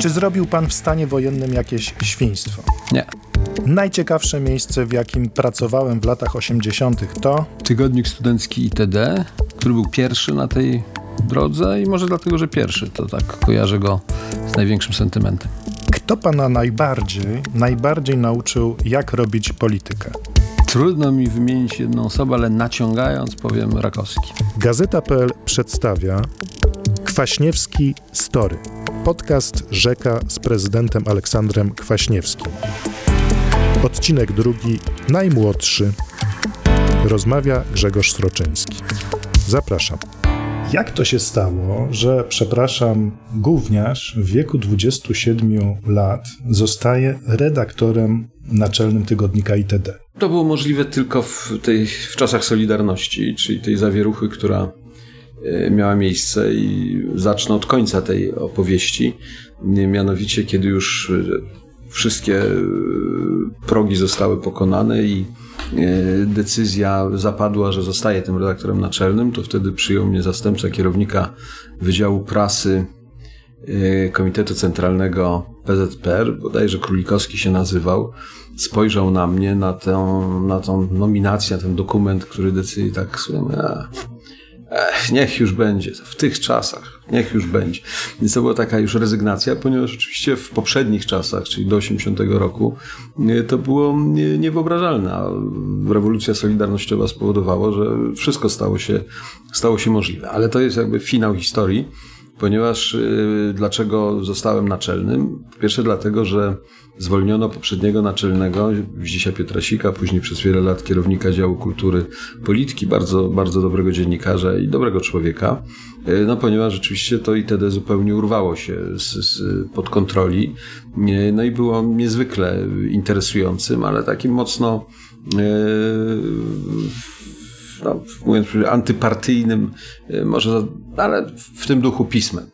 Czy zrobił pan w stanie wojennym jakieś świństwo? Nie. Najciekawsze miejsce, w jakim pracowałem w latach 80., to Tygodnik studencki ITD, który był pierwszy na tej drodze i może dlatego, że pierwszy, to tak kojarzę go z największym sentymentem. kto pana najbardziej, najbardziej nauczył, jak robić politykę? Trudno mi wymienić jedną osobę, ale naciągając powiem Rakowski. Gazeta.pl przedstawia Kwaśniewski Story. Podcast Rzeka z prezydentem Aleksandrem Kwaśniewskim. Odcinek drugi, najmłodszy. Rozmawia Grzegorz Sroczyński. Zapraszam. Jak to się stało, że, przepraszam, gówniarz w wieku 27 lat zostaje redaktorem naczelnym tygodnika ITD? To było możliwe tylko w, tej, w czasach Solidarności, czyli tej zawieruchy, która miała miejsce i zacznę od końca tej opowieści. Mianowicie, kiedy już e, wszystkie e, progi zostały pokonane i decyzja zapadła, że zostaje tym redaktorem naczelnym, to wtedy przyjął mnie zastępca kierownika Wydziału Prasy Komitetu Centralnego PZPR, bodajże Królikowski się nazywał, spojrzał na mnie, na tę, na tą nominację, na ten dokument, który decyduje tak, słuchaj, Ech, niech już będzie, w tych czasach, niech już będzie. Więc to była taka już rezygnacja, ponieważ oczywiście w poprzednich czasach, czyli do 80 roku, to było niewyobrażalne. Rewolucja solidarnościowa spowodowała, że wszystko stało się, stało się możliwe. Ale to jest jakby finał historii, ponieważ yy, dlaczego zostałem naczelnym? Po pierwsze dlatego, że zwolniono poprzedniego naczelnego, Zdzisia Piotrasika, później przez wiele lat kierownika działu kultury polityki, bardzo, bardzo dobrego dziennikarza i dobrego człowieka, no ponieważ rzeczywiście to ITD zupełnie urwało się z, z, pod kontroli, no i było niezwykle interesującym, ale takim mocno no, mówiąc antypartyjnym, może, ale w tym duchu pismem.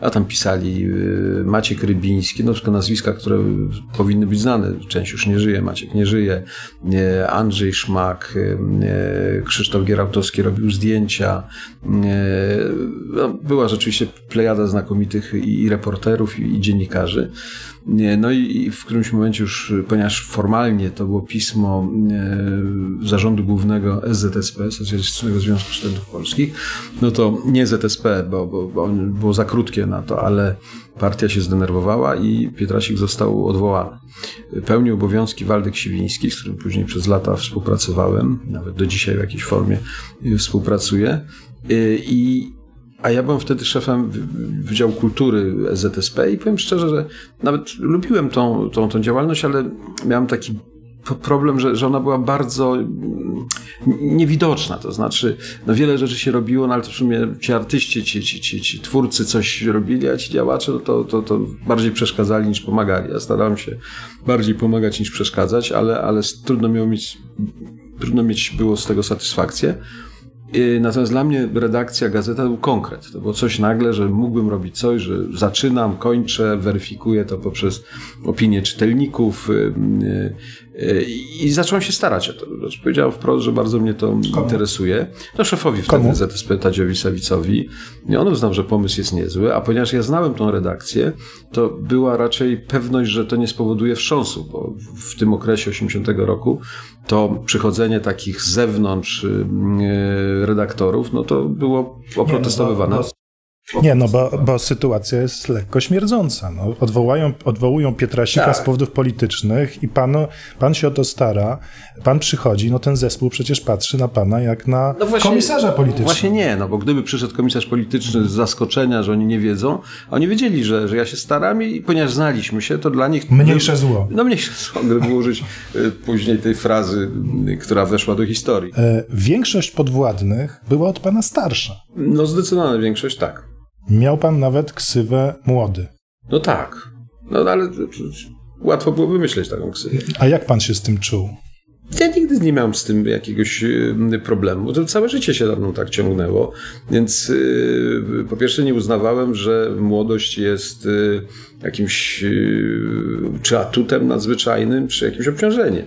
A tam pisali Maciek Rybiński, no tylko nazwiska, które powinny być znane. Część już nie żyje, Maciek nie żyje. Andrzej Szmak, Krzysztof Gierałtowski robił zdjęcia. No, była rzeczywiście plejada znakomitych i, reporterów, i, i dziennikarzy. No i w którymś momencie już, ponieważ formalnie to było pismo zarządu głównego SZSP, Socjalistycznego Związku Studentów Polskich, no to nie ZSP, bo, bo, bo było za krótkie na to, ale partia się zdenerwowała i Pietrasik został odwołany. Pełnił obowiązki Waldek Siwiński, z którym później przez lata współpracowałem, nawet do dzisiaj w jakiejś formie współpracuję. I a ja byłem wtedy szefem Wydziału Kultury ZSP i powiem szczerze, że nawet lubiłem tą, tą, tą działalność, ale miałem taki problem, że, że ona była bardzo niewidoczna. To znaczy, no wiele rzeczy się robiło, no ale to w sumie ci artyści, ci, ci, ci, ci twórcy coś robili, a ci działacze no to, to, to bardziej przeszkadzali niż pomagali. Ja starałem się bardziej pomagać niż przeszkadzać, ale, ale trudno miało mieć, trudno mieć było z tego satysfakcję. Natomiast dla mnie redakcja gazeta był konkret. To było coś nagle, że mógłbym robić coś, że zaczynam, kończę, weryfikuję to poprzez opinie czytelników i zacząłem się starać o to. Powiedziałem wprost, że bardzo mnie to Komu? interesuje. No szefowi wtedy Komu? ZSP Tadziowi Sawicowi. I on uznał, że pomysł jest niezły, a ponieważ ja znałem tą redakcję, to była raczej pewność, że to nie spowoduje wstrząsu, bo w tym okresie 80 roku to przychodzenie takich z zewnątrz redaktorów, no to było oprotestowywane. Nie, no bo, bo sytuacja jest lekko śmierdząca. No. Odwołają, odwołują Pietrasika tak. z powodów politycznych i pan, pan się o to stara, pan przychodzi, no ten zespół przecież patrzy na pana jak na no właśnie, komisarza politycznego. Właśnie nie, no bo gdyby przyszedł komisarz polityczny z zaskoczenia, że oni nie wiedzą, a oni wiedzieli, że, że ja się staram i ponieważ znaliśmy się, to dla nich... Mniejsze zło. No mniejsze zło, gdyby użyć y, później tej frazy, y, która weszła do historii. E, większość podwładnych była od pana starsza. No zdecydowana większość tak. Miał pan nawet ksywę młody. No tak. No ale łatwo było wymyśleć taką ksywę. A jak pan się z tym czuł? Ja nigdy nie miałem z tym jakiegoś y, problemu. To całe życie się za mną tak ciągnęło. Więc yy, po pierwsze nie uznawałem, że młodość jest yy, jakimś czy atutem nadzwyczajnym, czy jakimś obciążeniem.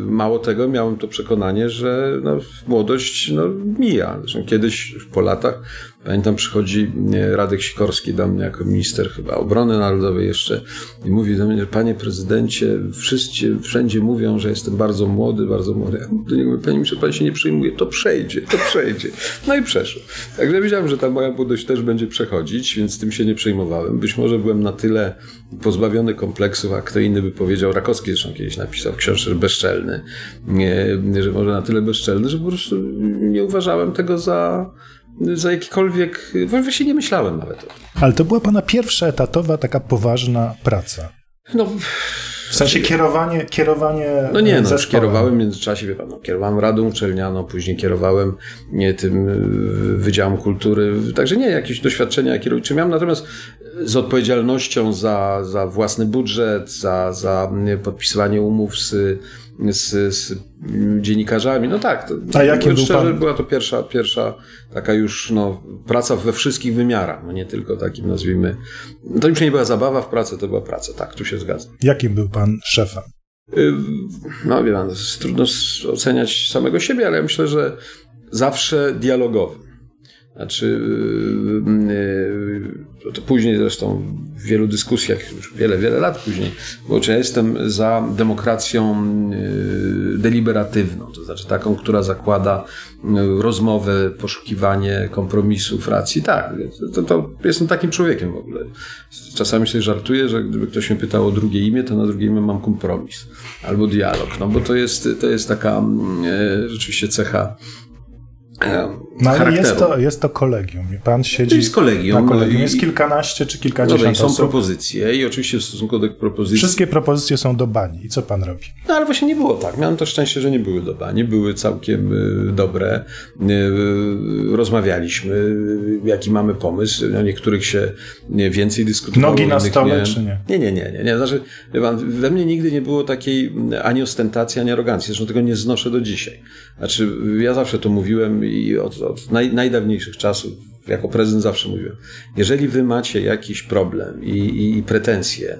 mało tego, miałem to przekonanie, że no, młodość no, mija. Zresztą kiedyś po latach Pamiętam, przychodzi Radek Sikorski do mnie jako minister chyba obrony narodowej jeszcze i mówi do mnie, panie prezydencie, wszyscy wszędzie mówią, że jestem bardzo młody, bardzo młody. Ja do niego mówię, panie ministrze, pan się nie przyjmuje, to przejdzie, to przejdzie. No i przeszło. Także wiedziałem, że ta moja młodość też będzie przechodzić, więc tym się nie przejmowałem. Być może byłem na tyle pozbawiony kompleksów, a kto inny by powiedział, Rakowski zresztą kiedyś napisał w książce, że bezczelny, nie, że może na tyle bezczelny, że po prostu nie uważałem tego za, za jakikolwiek, właściwie nie myślałem nawet o tym. Ale to była pana pierwsza etatowa, taka poważna praca. No, w sensie kierowanie, kierowanie No nie, no, kierowałem w międzyczasie, wie pan, no, kierowałem Radą Uczelnianą, później kierowałem nie, tym y, Wydziałem Kultury, także nie, jakieś doświadczenia kierownicze miałem, natomiast z odpowiedzialnością za, za własny budżet, za, za podpisywanie umów z, z, z dziennikarzami. No tak, to, A jakim był szczerze, pan... była to pierwsza, pierwsza taka już no, praca we wszystkich wymiarach, no nie tylko takim nazwijmy. To już nie była zabawa w pracy, to była praca, tak, tu się zgadzam. Jakim był pan szefem? No wie pan, trudno oceniać samego siebie, ale ja myślę, że zawsze dialogowym. Znaczy, yy, yy, to później zresztą w wielu dyskusjach, już wiele, wiele lat później, bo czy ja jestem za demokracją yy, deliberatywną, to znaczy taką, która zakłada rozmowę, poszukiwanie kompromisów, racji. Tak, to, to jestem takim człowiekiem w ogóle. Czasami się żartuję, że gdyby ktoś mnie pytał o drugie imię, to na drugie imię mam kompromis albo dialog, no bo to jest, to jest taka rzeczywiście cecha no ale jest to, jest to kolegium. Pan siedzi to jest kolegium. na kolegium. Jest kilkanaście czy kilkadziesiąt no, są osób. propozycje i oczywiście w stosunku do propozycji... Wszystkie propozycje są do bani. I co pan robi? No ale właśnie nie było tak. Miałem to szczęście, że nie były do bani. Były całkiem y, dobre. Y, rozmawialiśmy, y, jaki mamy pomysł. O niektórych się więcej dyskutowało. Nogi na stole, nie. czy nie? Nie, nie, nie. nie, nie. Znaczy, pan, we mnie nigdy nie było takiej ani ostentacji, ani arogancji. Zresztą tego nie znoszę do dzisiaj. Znaczy, ja zawsze to mówiłem i od, od naj, najdawniejszych czasów, jako prezydent zawsze mówiłem, jeżeli wy macie jakiś problem i, i, i pretensje,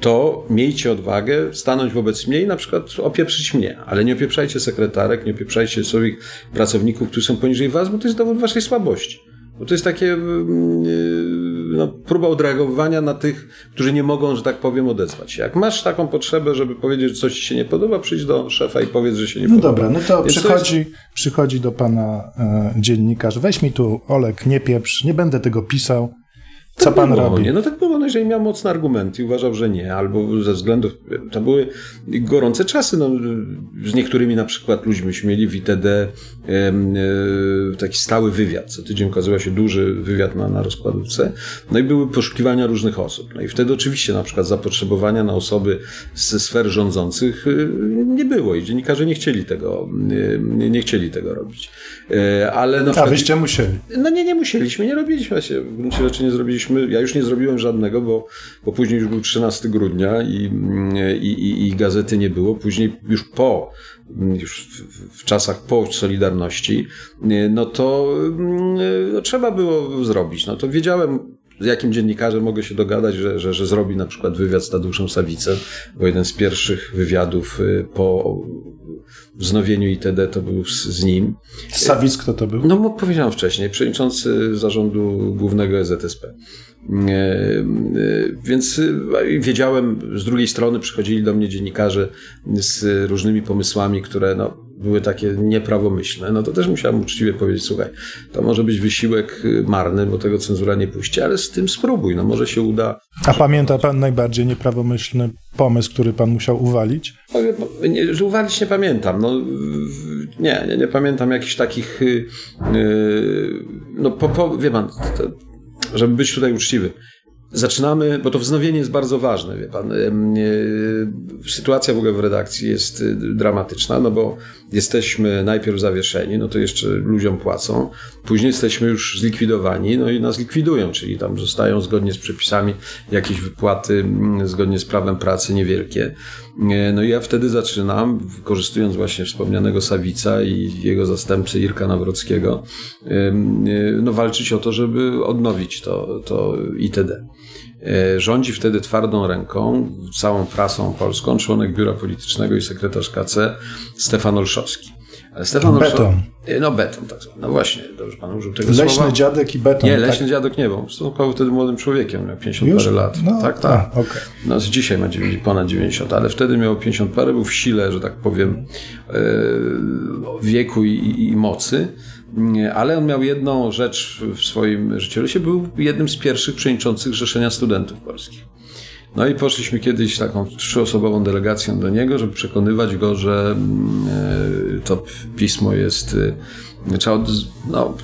to miejcie odwagę stanąć wobec mnie i na przykład opieprzyć mnie, ale nie opieprzajcie sekretarek, nie opieprzajcie swoich pracowników, którzy są poniżej was, bo to jest dowód waszej słabości. Bo to jest takie mm, yy, no, próba odreagowania na tych, którzy nie mogą, że tak powiem, odezwać się. Jak masz taką potrzebę, żeby powiedzieć, że coś ci się nie podoba, przyjdź do szefa i powiedz, że się nie no podoba. No dobra, no to przychodzi, jest... przychodzi do pana e, dziennikarz, weź mi tu, Olek, nie pieprz, nie będę tego pisał. Co tak pan robi? Nie? No tak było, no jeżeli miał mocny argument i uważał, że nie, albo ze względów, to były gorące czasy, no, z niektórymi na przykład ludźmiśmy mieli w ITD e, taki stały wywiad, co tydzień ukazywał się duży wywiad na, na rozkładówce, no i były poszukiwania różnych osób, no i wtedy oczywiście na przykład zapotrzebowania na osoby ze sfer rządzących e, nie było i dziennikarze nie chcieli tego, nie, nie chcieli tego robić. E, ale na przykład, A wyście musieli? No nie, nie musieliśmy, nie robiliśmy się, w gruncie rzeczy nie zrobiliśmy ja już nie zrobiłem żadnego, bo, bo później już był 13 grudnia i, i, i, i gazety nie było. Później już po, już w, w czasach po Solidarności, no to no, trzeba było zrobić. No to wiedziałem, z jakim dziennikarzem mogę się dogadać, że, że, że zrobi na przykład wywiad z Tadeuszem Sawicem, bo jeden z pierwszych wywiadów y, po wznowieniu ITD to był z, z nim. Sawic kto to był? No bo powiedziałem wcześniej, przewodniczący zarządu głównego EZSP. E, e, więc wiedziałem, z drugiej strony przychodzili do mnie dziennikarze z różnymi pomysłami, które no, były takie nieprawomyślne, no to też musiałem uczciwie powiedzieć, słuchaj, to może być wysiłek marny, bo tego cenzura nie puści, ale z tym spróbuj, no może się uda. A pamięta pan najbardziej nieprawomyślny pomysł, który pan musiał uwalić? Nie, uwalić nie pamiętam, no nie, nie, nie pamiętam jakichś takich, yy, no po, po, wie pan, to, żeby być tutaj uczciwy. Zaczynamy, bo to wznowienie jest bardzo ważne, wie pan. Sytuacja w ogóle w redakcji jest y, dramatyczna, no bo jesteśmy najpierw zawieszeni, no to jeszcze ludziom płacą, później jesteśmy już zlikwidowani, no i nas likwidują, czyli tam zostają zgodnie z przepisami jakieś wypłaty mm, zgodnie z prawem pracy niewielkie. No i ja wtedy zaczynam, korzystując właśnie wspomnianego Sawica i jego zastępcy Irka Nawrockiego, no walczyć o to, żeby odnowić to, to ITD. E, rządzi wtedy twardą ręką, całą prasą polską, członek biura politycznego i sekretarz KC Stefan Olszowski. Ale Stefan Beton. Olszowski- No beton, tak. No właśnie, dobrze pan użył tego Leśny słowa. dziadek i beton. Nie, tak? leśny dziadek nie, był stosunkowo wtedy młodym człowiekiem, miał 50 Już? parę lat. No, tak, tak. a, okej. No, z dzisiaj ma 90, ponad 90, ale wtedy miał 50 parę, był w sile, że tak powiem, e, wieku i, i, mocy. Nie, Ale on miał jedną rzecz w swoim życiorysie, był jednym z pierwszych przewodniczących Zrzeszenia Studentów Polskich. No i poszliśmy kiedyś taką trzyosobową delegacją do niego, żeby przekonywać go, że mm, e, to pismo jest, e, trzeba od, no,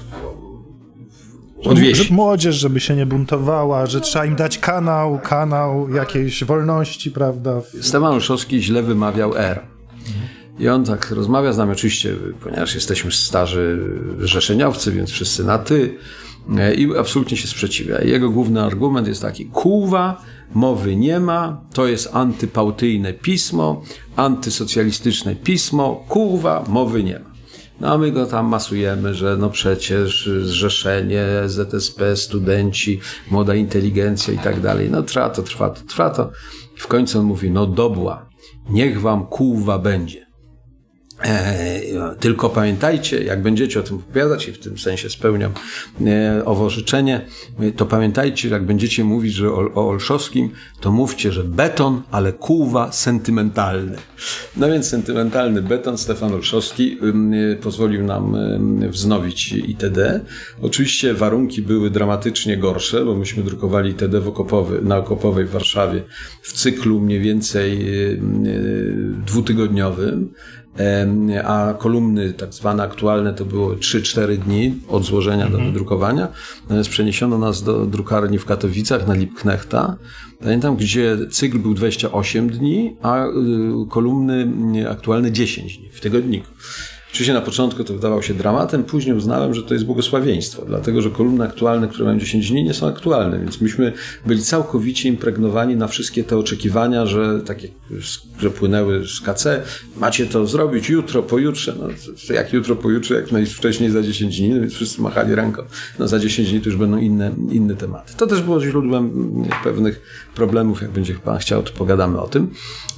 odwieźć. Młodzież, żeby się nie buntowała, że trzeba im dać kanał, kanał jakiejś wolności, prawda? Stefan Olszowski źle wymawiał R. I on tak rozmawia z nami, oczywiście, ponieważ jesteśmy starzy rzeszeniowcy, więc wszyscy na ty. e, I absolutnie się sprzeciwia. Jego główny argument jest taki: kuwa, mowy nie ma, to jest antypautyjne pismo, antysocjalistyczne pismo, kuwa, mowy nie ma. No a my go tam masujemy, że no przecież zrzeszenie, ZSP, studenci, młoda inteligencja i tak dalej. No trwa to, trwa to, trwa to. W końcu on mówi, no dobła, niech wam kuwa będzie. E, tylko pamiętajcie, jak będziecie o tym opowiadać i w tym sensie spełniam e, owo życzenie, e, to pamiętajcie, jak będziecie mówić że o, o Olszowskim, to mówcie, że beton, ale kuwa sentymentalny. No więc sentymentalny beton Stefan Olszowski pozwolił nam wznowić ITD. Oczywiście warunki były dramatycznie gorsze, bo myśmy drukowali ITD w Okopowy, na Okopowej w Warszawie w cyklu mniej więcej ym, dwutygodniowym. A kolumny tak zwane aktualne to było 3-4 dni od złożenia do wydrukowania. Natomiast przeniesiono nas do drukarni w Katowicach na Lipknechta. Pamiętam, gdzie cykl był 28 dni, a y, kolumny y, aktualne 10 dni w tygodniku. Oczywiście na początku to wydawało się dramatem, później uznałem, że to jest błogosławieństwo, dlatego że kolumny aktualne, które mają 10 dni, nie są aktualne, więc myśmy byli całkowicie impregnowani na wszystkie te oczekiwania, że takie, że płynęły z KC, macie to zrobić jutro, pojutrze, no jak jutro, pojutrze, jak najwcześniej za 10 dni, no więc wszyscy machali ręką, no za 10 dni to już będą inne, inne tematy. To też było źródłem pewnych problemów, jak będzie pan chciał, to pogadamy o tym,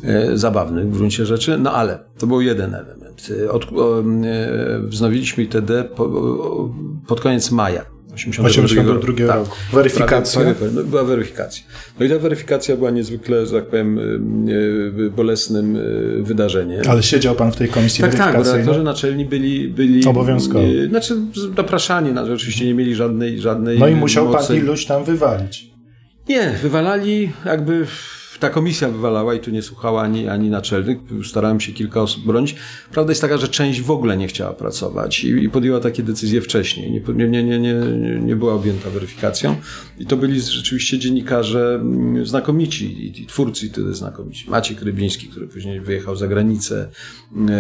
e, zabawnych w gruncie rzeczy, no ale to był jeden element. E, Od, wznowiliśmy ITD pod koniec maja. 82 roku. Weryfikacja. Prawie, prawie, no, była weryfikacja. No i ta weryfikacja była niezwykle, że tak powiem, e, e, bolesnym e, wydarzeniem. Ale siedział pan w tej komisji Tak, tak, weryfikacyjnej? redaktorzy naczelni byli... byli Obowiązkowo. e, Znaczy zapraszani, no, oczywiście nie mieli żadnej, żadnej No i musiał pan mocy. iluś tam wywalić. Nie, wywalali jakby ta komisja wywalała i tu nie słuchała ani, ani naczelnych. Starałem się kilka osób bronić. Prawda jest taka, że część w ogóle nie chciała pracować i, i podjęła takie decyzje wcześniej. Nie, nie, nie, nie, nie była objęta weryfikacją. I to byli rzeczywiście dziennikarze mm, znakomici i, i twórcy wtedy znakomici. Maciek Rybiński, który później wyjechał za granicę. E,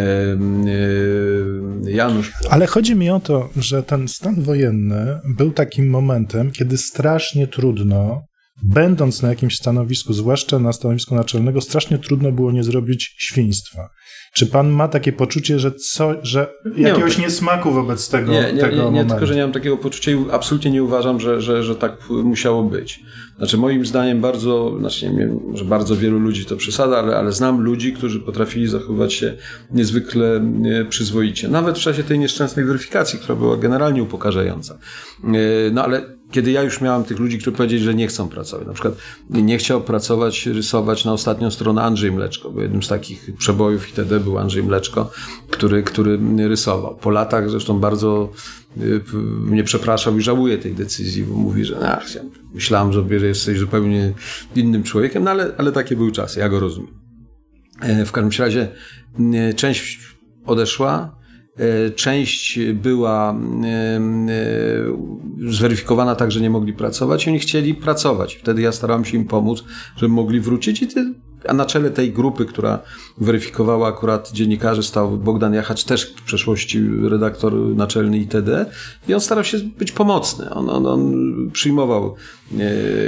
e, Janusz. Ale chodzi mi o to, że ten stan wojenny był takim momentem, kiedy strasznie trudno, będąc na jakimś stanowisku, zwłaszcza na stanowisku naczelnego, strasznie trudno było nie zrobić świństwa. Czy pan ma takie poczucie, że, co, że jakiegoś mam- niesmaku wobec tego, Nie, nie, tego nie, nie momentu? tylko, że nie mam takiego poczucia i absolutnie nie uważam, że, że, że tak musiało być. Znaczy moim zdaniem bardzo, znaczy nie wiem, może bardzo wielu ludzi to przesada, ale, ale znam ludzi, którzy potrafili zachowywać się niezwykle przyzwoicie. Nawet w czasie tej nieszczęsnej weryfikacji, która była generalnie upokarzająca. E, No ale kiedy ja już miałem tych ludzi, którzy powiedzieli, że nie chcą pracować. Na przykład nie chciał pracować, rysować na ostatnią stronę Andrzej Mleczko, bo jednym z takich przebojów wtedy był Andrzej Mleczko, który, który rysował. Po latach zresztą bardzo y, mnie przepraszał i żałuje tej decyzji, bo mówi, że ach, ja myślałem, że jesteś zupełnie innym człowiekiem, no ale, ale takie były czasy, ja go rozumiem. E, W każdym razie e, część odeszła, część była e, e, zweryfikowana tak, że nie mogli pracować i oni chcieli pracować. Wtedy ja starałem się im pomóc, żeby mogli wrócić i ty, a na czele tej grupy, która weryfikowała akurat dziennikarzy stał Bogdan Jachacz, też w przeszłości redaktor naczelny ITD i on starał się być pomocny. On, on, on przyjmował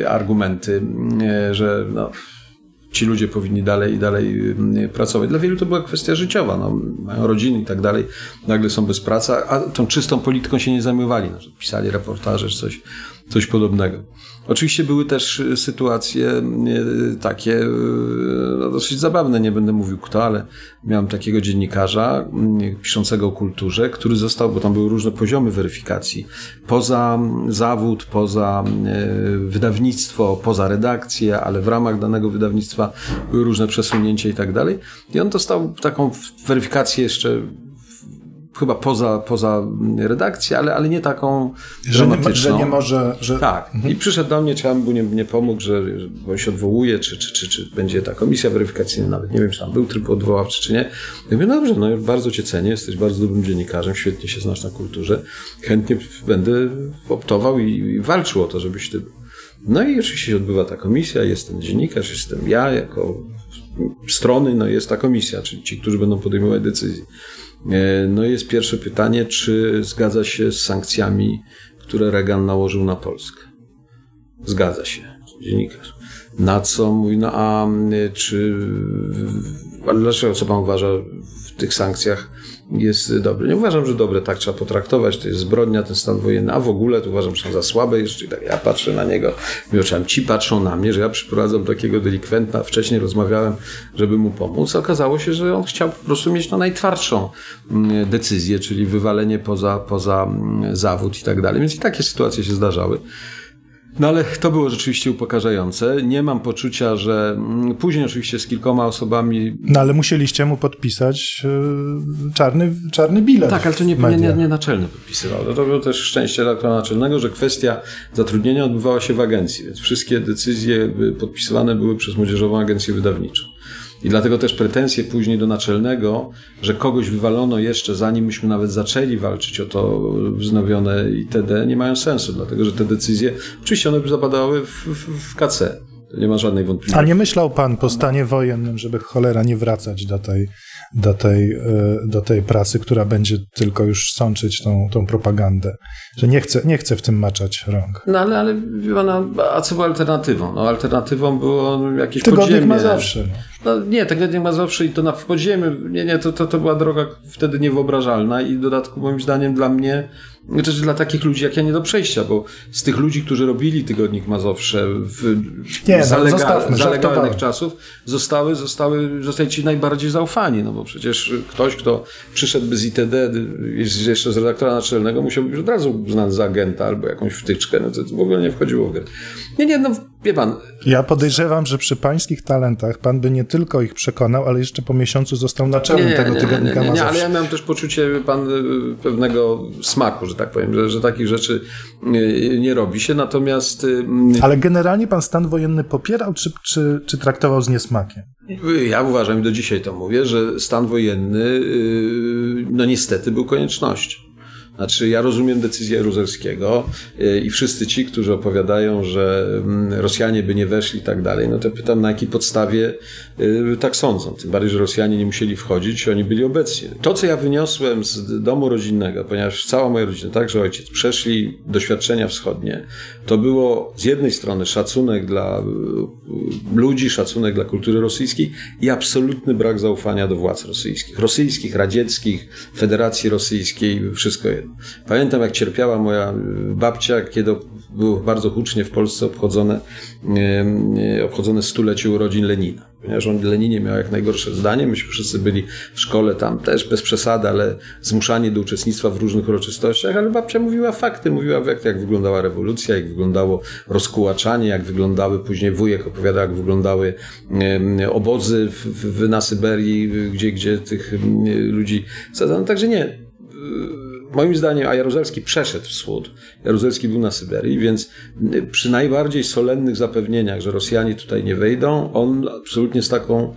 e, argumenty, e, że no, ci ludzie powinni dalej i dalej mm, pracować. Dla wielu to była kwestia życiowa, no, mają rodziny i tak dalej, nagle są bez pracy, a tą czystą polityką się nie zajmowali, no, pisali reportaże czy coś, coś podobnego. Oczywiście były też sytuacje takie no, dosyć zabawne, nie będę mówił kto, ale miałem takiego dziennikarza piszącego o kulturze, który został, bo tam były różne poziomy weryfikacji, poza zawód, poza wydawnictwo, poza redakcję, ale w ramach danego wydawnictwa były różne przesunięcia i tak dalej. I on dostał taką weryfikację jeszcze chyba poza, poza redakcję, ale, ale nie taką że nie, że nie może... Że... Tak. Mhm. I przyszedł do mnie, czy ja mu nie, nie pomógł, że bo się odwołuje, czy, czy, czy, czy będzie ta komisja weryfikacyjna, nawet nie wiem, czy tam był tryb odwoławczy, czy nie. Ja mówię, dobrze, no bardzo cię cenię, jesteś bardzo dobrym dziennikarzem, świetnie się znasz na kulturze, chętnie będę optował i, i walczył o to, żebyś ty no i oczywiście się odbywa ta komisja, jest ten dziennikarz, jestem ja jako strony, no jest ta komisja, czyli ci, którzy będą podejmować decyzje. E, no jest pierwsze pytanie, czy zgadza się z sankcjami, które Reagan nałożył na Polskę? Zgadza się, dziennikarz. Na co mówi, no a czy, ale dlaczego, co pan uważa w tych sankcjach jest dobre? Nie uważam, że dobre, tak trzeba potraktować, to jest zbrodnia, ten stan wojenny, a w ogóle to uważam, że są za słabe jeszcze. Tak, ja patrzę na niego, oczami, ci patrzą na mnie, że ja przyprowadzam takiego delikwenta, wcześniej rozmawiałem, żeby mu pomóc. Okazało się, że on chciał po prostu mieć no, najtwardszą mm, decyzję, czyli wywalenie poza, poza mm, zawód i tak dalej. Więc i takie sytuacje się zdarzały. No ale to było rzeczywiście upokarzające. Nie mam poczucia, że mm, później oczywiście z kilkoma osobami. No ale musieliście mu podpisać yy, czarny, czarny bilet. Tak, ale to nie, nie, nie, nie naczelny podpisywał. To było też szczęście redaktora naczelnego, że kwestia zatrudnienia odbywała się w agencji, więc wszystkie decyzje podpisywane były przez Młodzieżową Agencję Wydawniczą. I dlatego też pretensje później do naczelnego, że kogoś wywalono jeszcze zanim myśmy nawet zaczęli walczyć o to wznowione itd., nie mają sensu, dlatego że te decyzje, oczywiście one by zapadały w, w, w KC. Nie ma żadnej wątpliwości. A nie myślał pan po stanie wojennym, żeby cholera nie wracać do tej, do tej, e, do tej pracy, która będzie tylko już sączyć tą, tą propagandę? Że nie chce, nie chce w tym maczać rąk. No ale, ale a co było alternatywą? No alternatywą było jakieś Tygodnik podziemie. ma zawsze. No. No nie, Tygodnik tak Mazowszy i to na w podziemiu, nie, nie, to, to, to była droga wtedy niewyobrażalna i w dodatku moim zdaniem dla mnie, znaczy dla takich ludzi jak ja nie do przejścia, bo z tych ludzi, którzy robili Tygodnik Mazowsze w nie, zalega, no, zalegalnych czasów, zostały, zostały, zostali ci najbardziej zaufani, no bo przecież ktoś, kto przyszedłby z ITD, jeszcze z redaktora naczelnego, musiał być od razu uznany za agenta albo jakąś wtyczkę, no to, to w ogóle nie wchodziło w grę. Nie, nie, no wie pan. Ja podejrzewam, że przy pańskich talentach pan by nie tylko ich przekonał, ale jeszcze po miesiącu został naczelnym nie, tego nie, tygodnika nie, nie, nie, ale ja miałem też poczucie pan y, pewnego smaku, że tak powiem, że, że takich rzeczy y, nie robi się, natomiast... Y, ale generalnie pan stan wojenny popierał, czy, czy, czy traktował z niesmakiem? Ja uważam i do dzisiaj to mówię, że stan wojenny no niestety był koniecznością. Znaczy, ja rozumiem decyzję Jaruzelskiego y, i wszyscy ci, którzy opowiadają, że mm, Rosjanie by nie weszli i tak dalej, no to pytam, na jakiej podstawie y, tak sądzą. Tym bardziej, że Rosjanie nie musieli wchodzić, oni byli obecni. To, co ja wyniosłem z domu rodzinnego, ponieważ cała moja rodzina, także ojciec, przeszli doświadczenia wschodnie, to było z jednej strony szacunek dla y, ludzi, szacunek dla kultury rosyjskiej i absolutny brak zaufania do władz rosyjskich. Rosyjskich, radzieckich, Federacji Rosyjskiej, wszystko jedno. Pamiętam, jak cierpiała moja y, babcia, kiedy było bardzo hucznie w Polsce obchodzone, y, obchodzone stulecie urodzin Lenina. Ponieważ on Leninie miał jak najgorsze zdanie, myśmy wszyscy byli w szkole tam też bez przesady, ale zmuszani do uczestnictwa w różnych uroczystościach, ale babcia mówiła fakty, mówiła jak, jak wyglądała rewolucja, jak wyglądało rozkułaczanie, jak wyglądały, później wujek opowiadał, jak wyglądały obozy w, w, na Syberii, gdzie, gdzie tych ludzi sadzano. Także nie, moim zdaniem, a Jaruzelski przeszedł wschód, Jaruzelski był na Syberii, więc przy najbardziej solennych zapewnieniach, że Rosjanie tutaj nie wejdą, on absolutnie z taką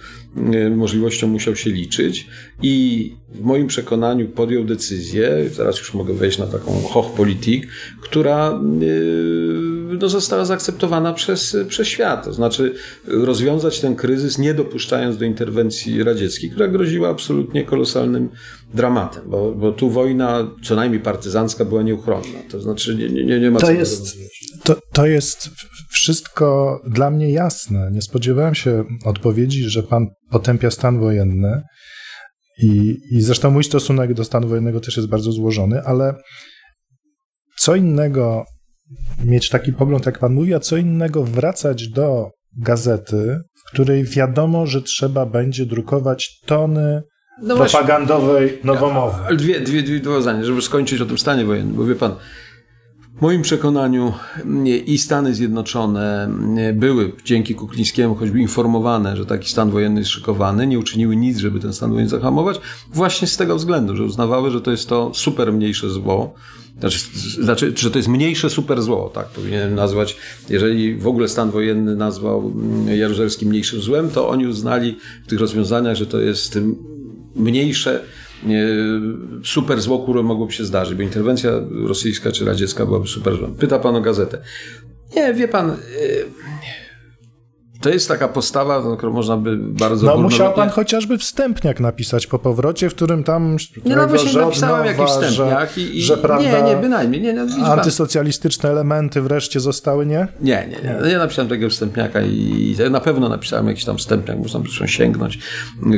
y, możliwością musiał się liczyć i w moim przekonaniu podjął decyzję, teraz już mogę wejść na taką hochpolitik, która y, no, została zaakceptowana przez, przez świat. To znaczy rozwiązać ten kryzys, nie dopuszczając do interwencji radzieckiej, która groziła absolutnie kolosalnym dramatem, bo, bo tu wojna, co najmniej partyzancka, była nieuchronna. To znaczy nie, nie, nie ma to co jest, to, to jest wszystko dla mnie jasne. Nie spodziewałem się odpowiedzi, że pan potępia stan wojenny i, i zresztą mój stosunek do stanu wojennego też jest bardzo złożony, ale co innego mieć taki pogląd, jak pan mówi, a co innego wracać do gazety, w której wiadomo, że trzeba będzie drukować tony no propagandowej nowomowy. Ale dwie, dwie, dwie, dwie zdania, żeby skończyć o tym stanie wojennym, bo wie pan, w moim przekonaniu i Stany Zjednoczone były dzięki Kuklińskiemu choćby informowane, że taki stan wojenny jest szykowany, nie uczyniły nic, żeby ten stan wojenny zahamować, właśnie z tego względu, że uznawały, że to jest to super mniejsze zło, znaczy, znaczy, że to jest mniejsze super zło, tak powinienem nazwać. Jeżeli w ogóle stan wojenny nazwał Jaruzelski mniejszym złem, to oni uznali w tych rozwiązaniach, że to jest mniejsze super zło, które mogłoby się zdarzyć, bo interwencja rosyjska czy radziecka byłaby super złem. Pyta pan o gazetę. Nie, wie pan, y, to jest taka postawa, którą można by bardzo... No musiał pan chociażby wstępniak napisać po powrocie, w którym tam... Nie, no właśnie napisałem jakiś wstępniak że, i, i, że prawda, Nie, nie, bynajmniej. Nie, no, antysocjalistyczne elementy wreszcie zostały, nie? Nie, nie, nie. Ja napisałem tego wstępniaka i na pewno napisałem jakiś tam wstępniak, można by sięgnąć,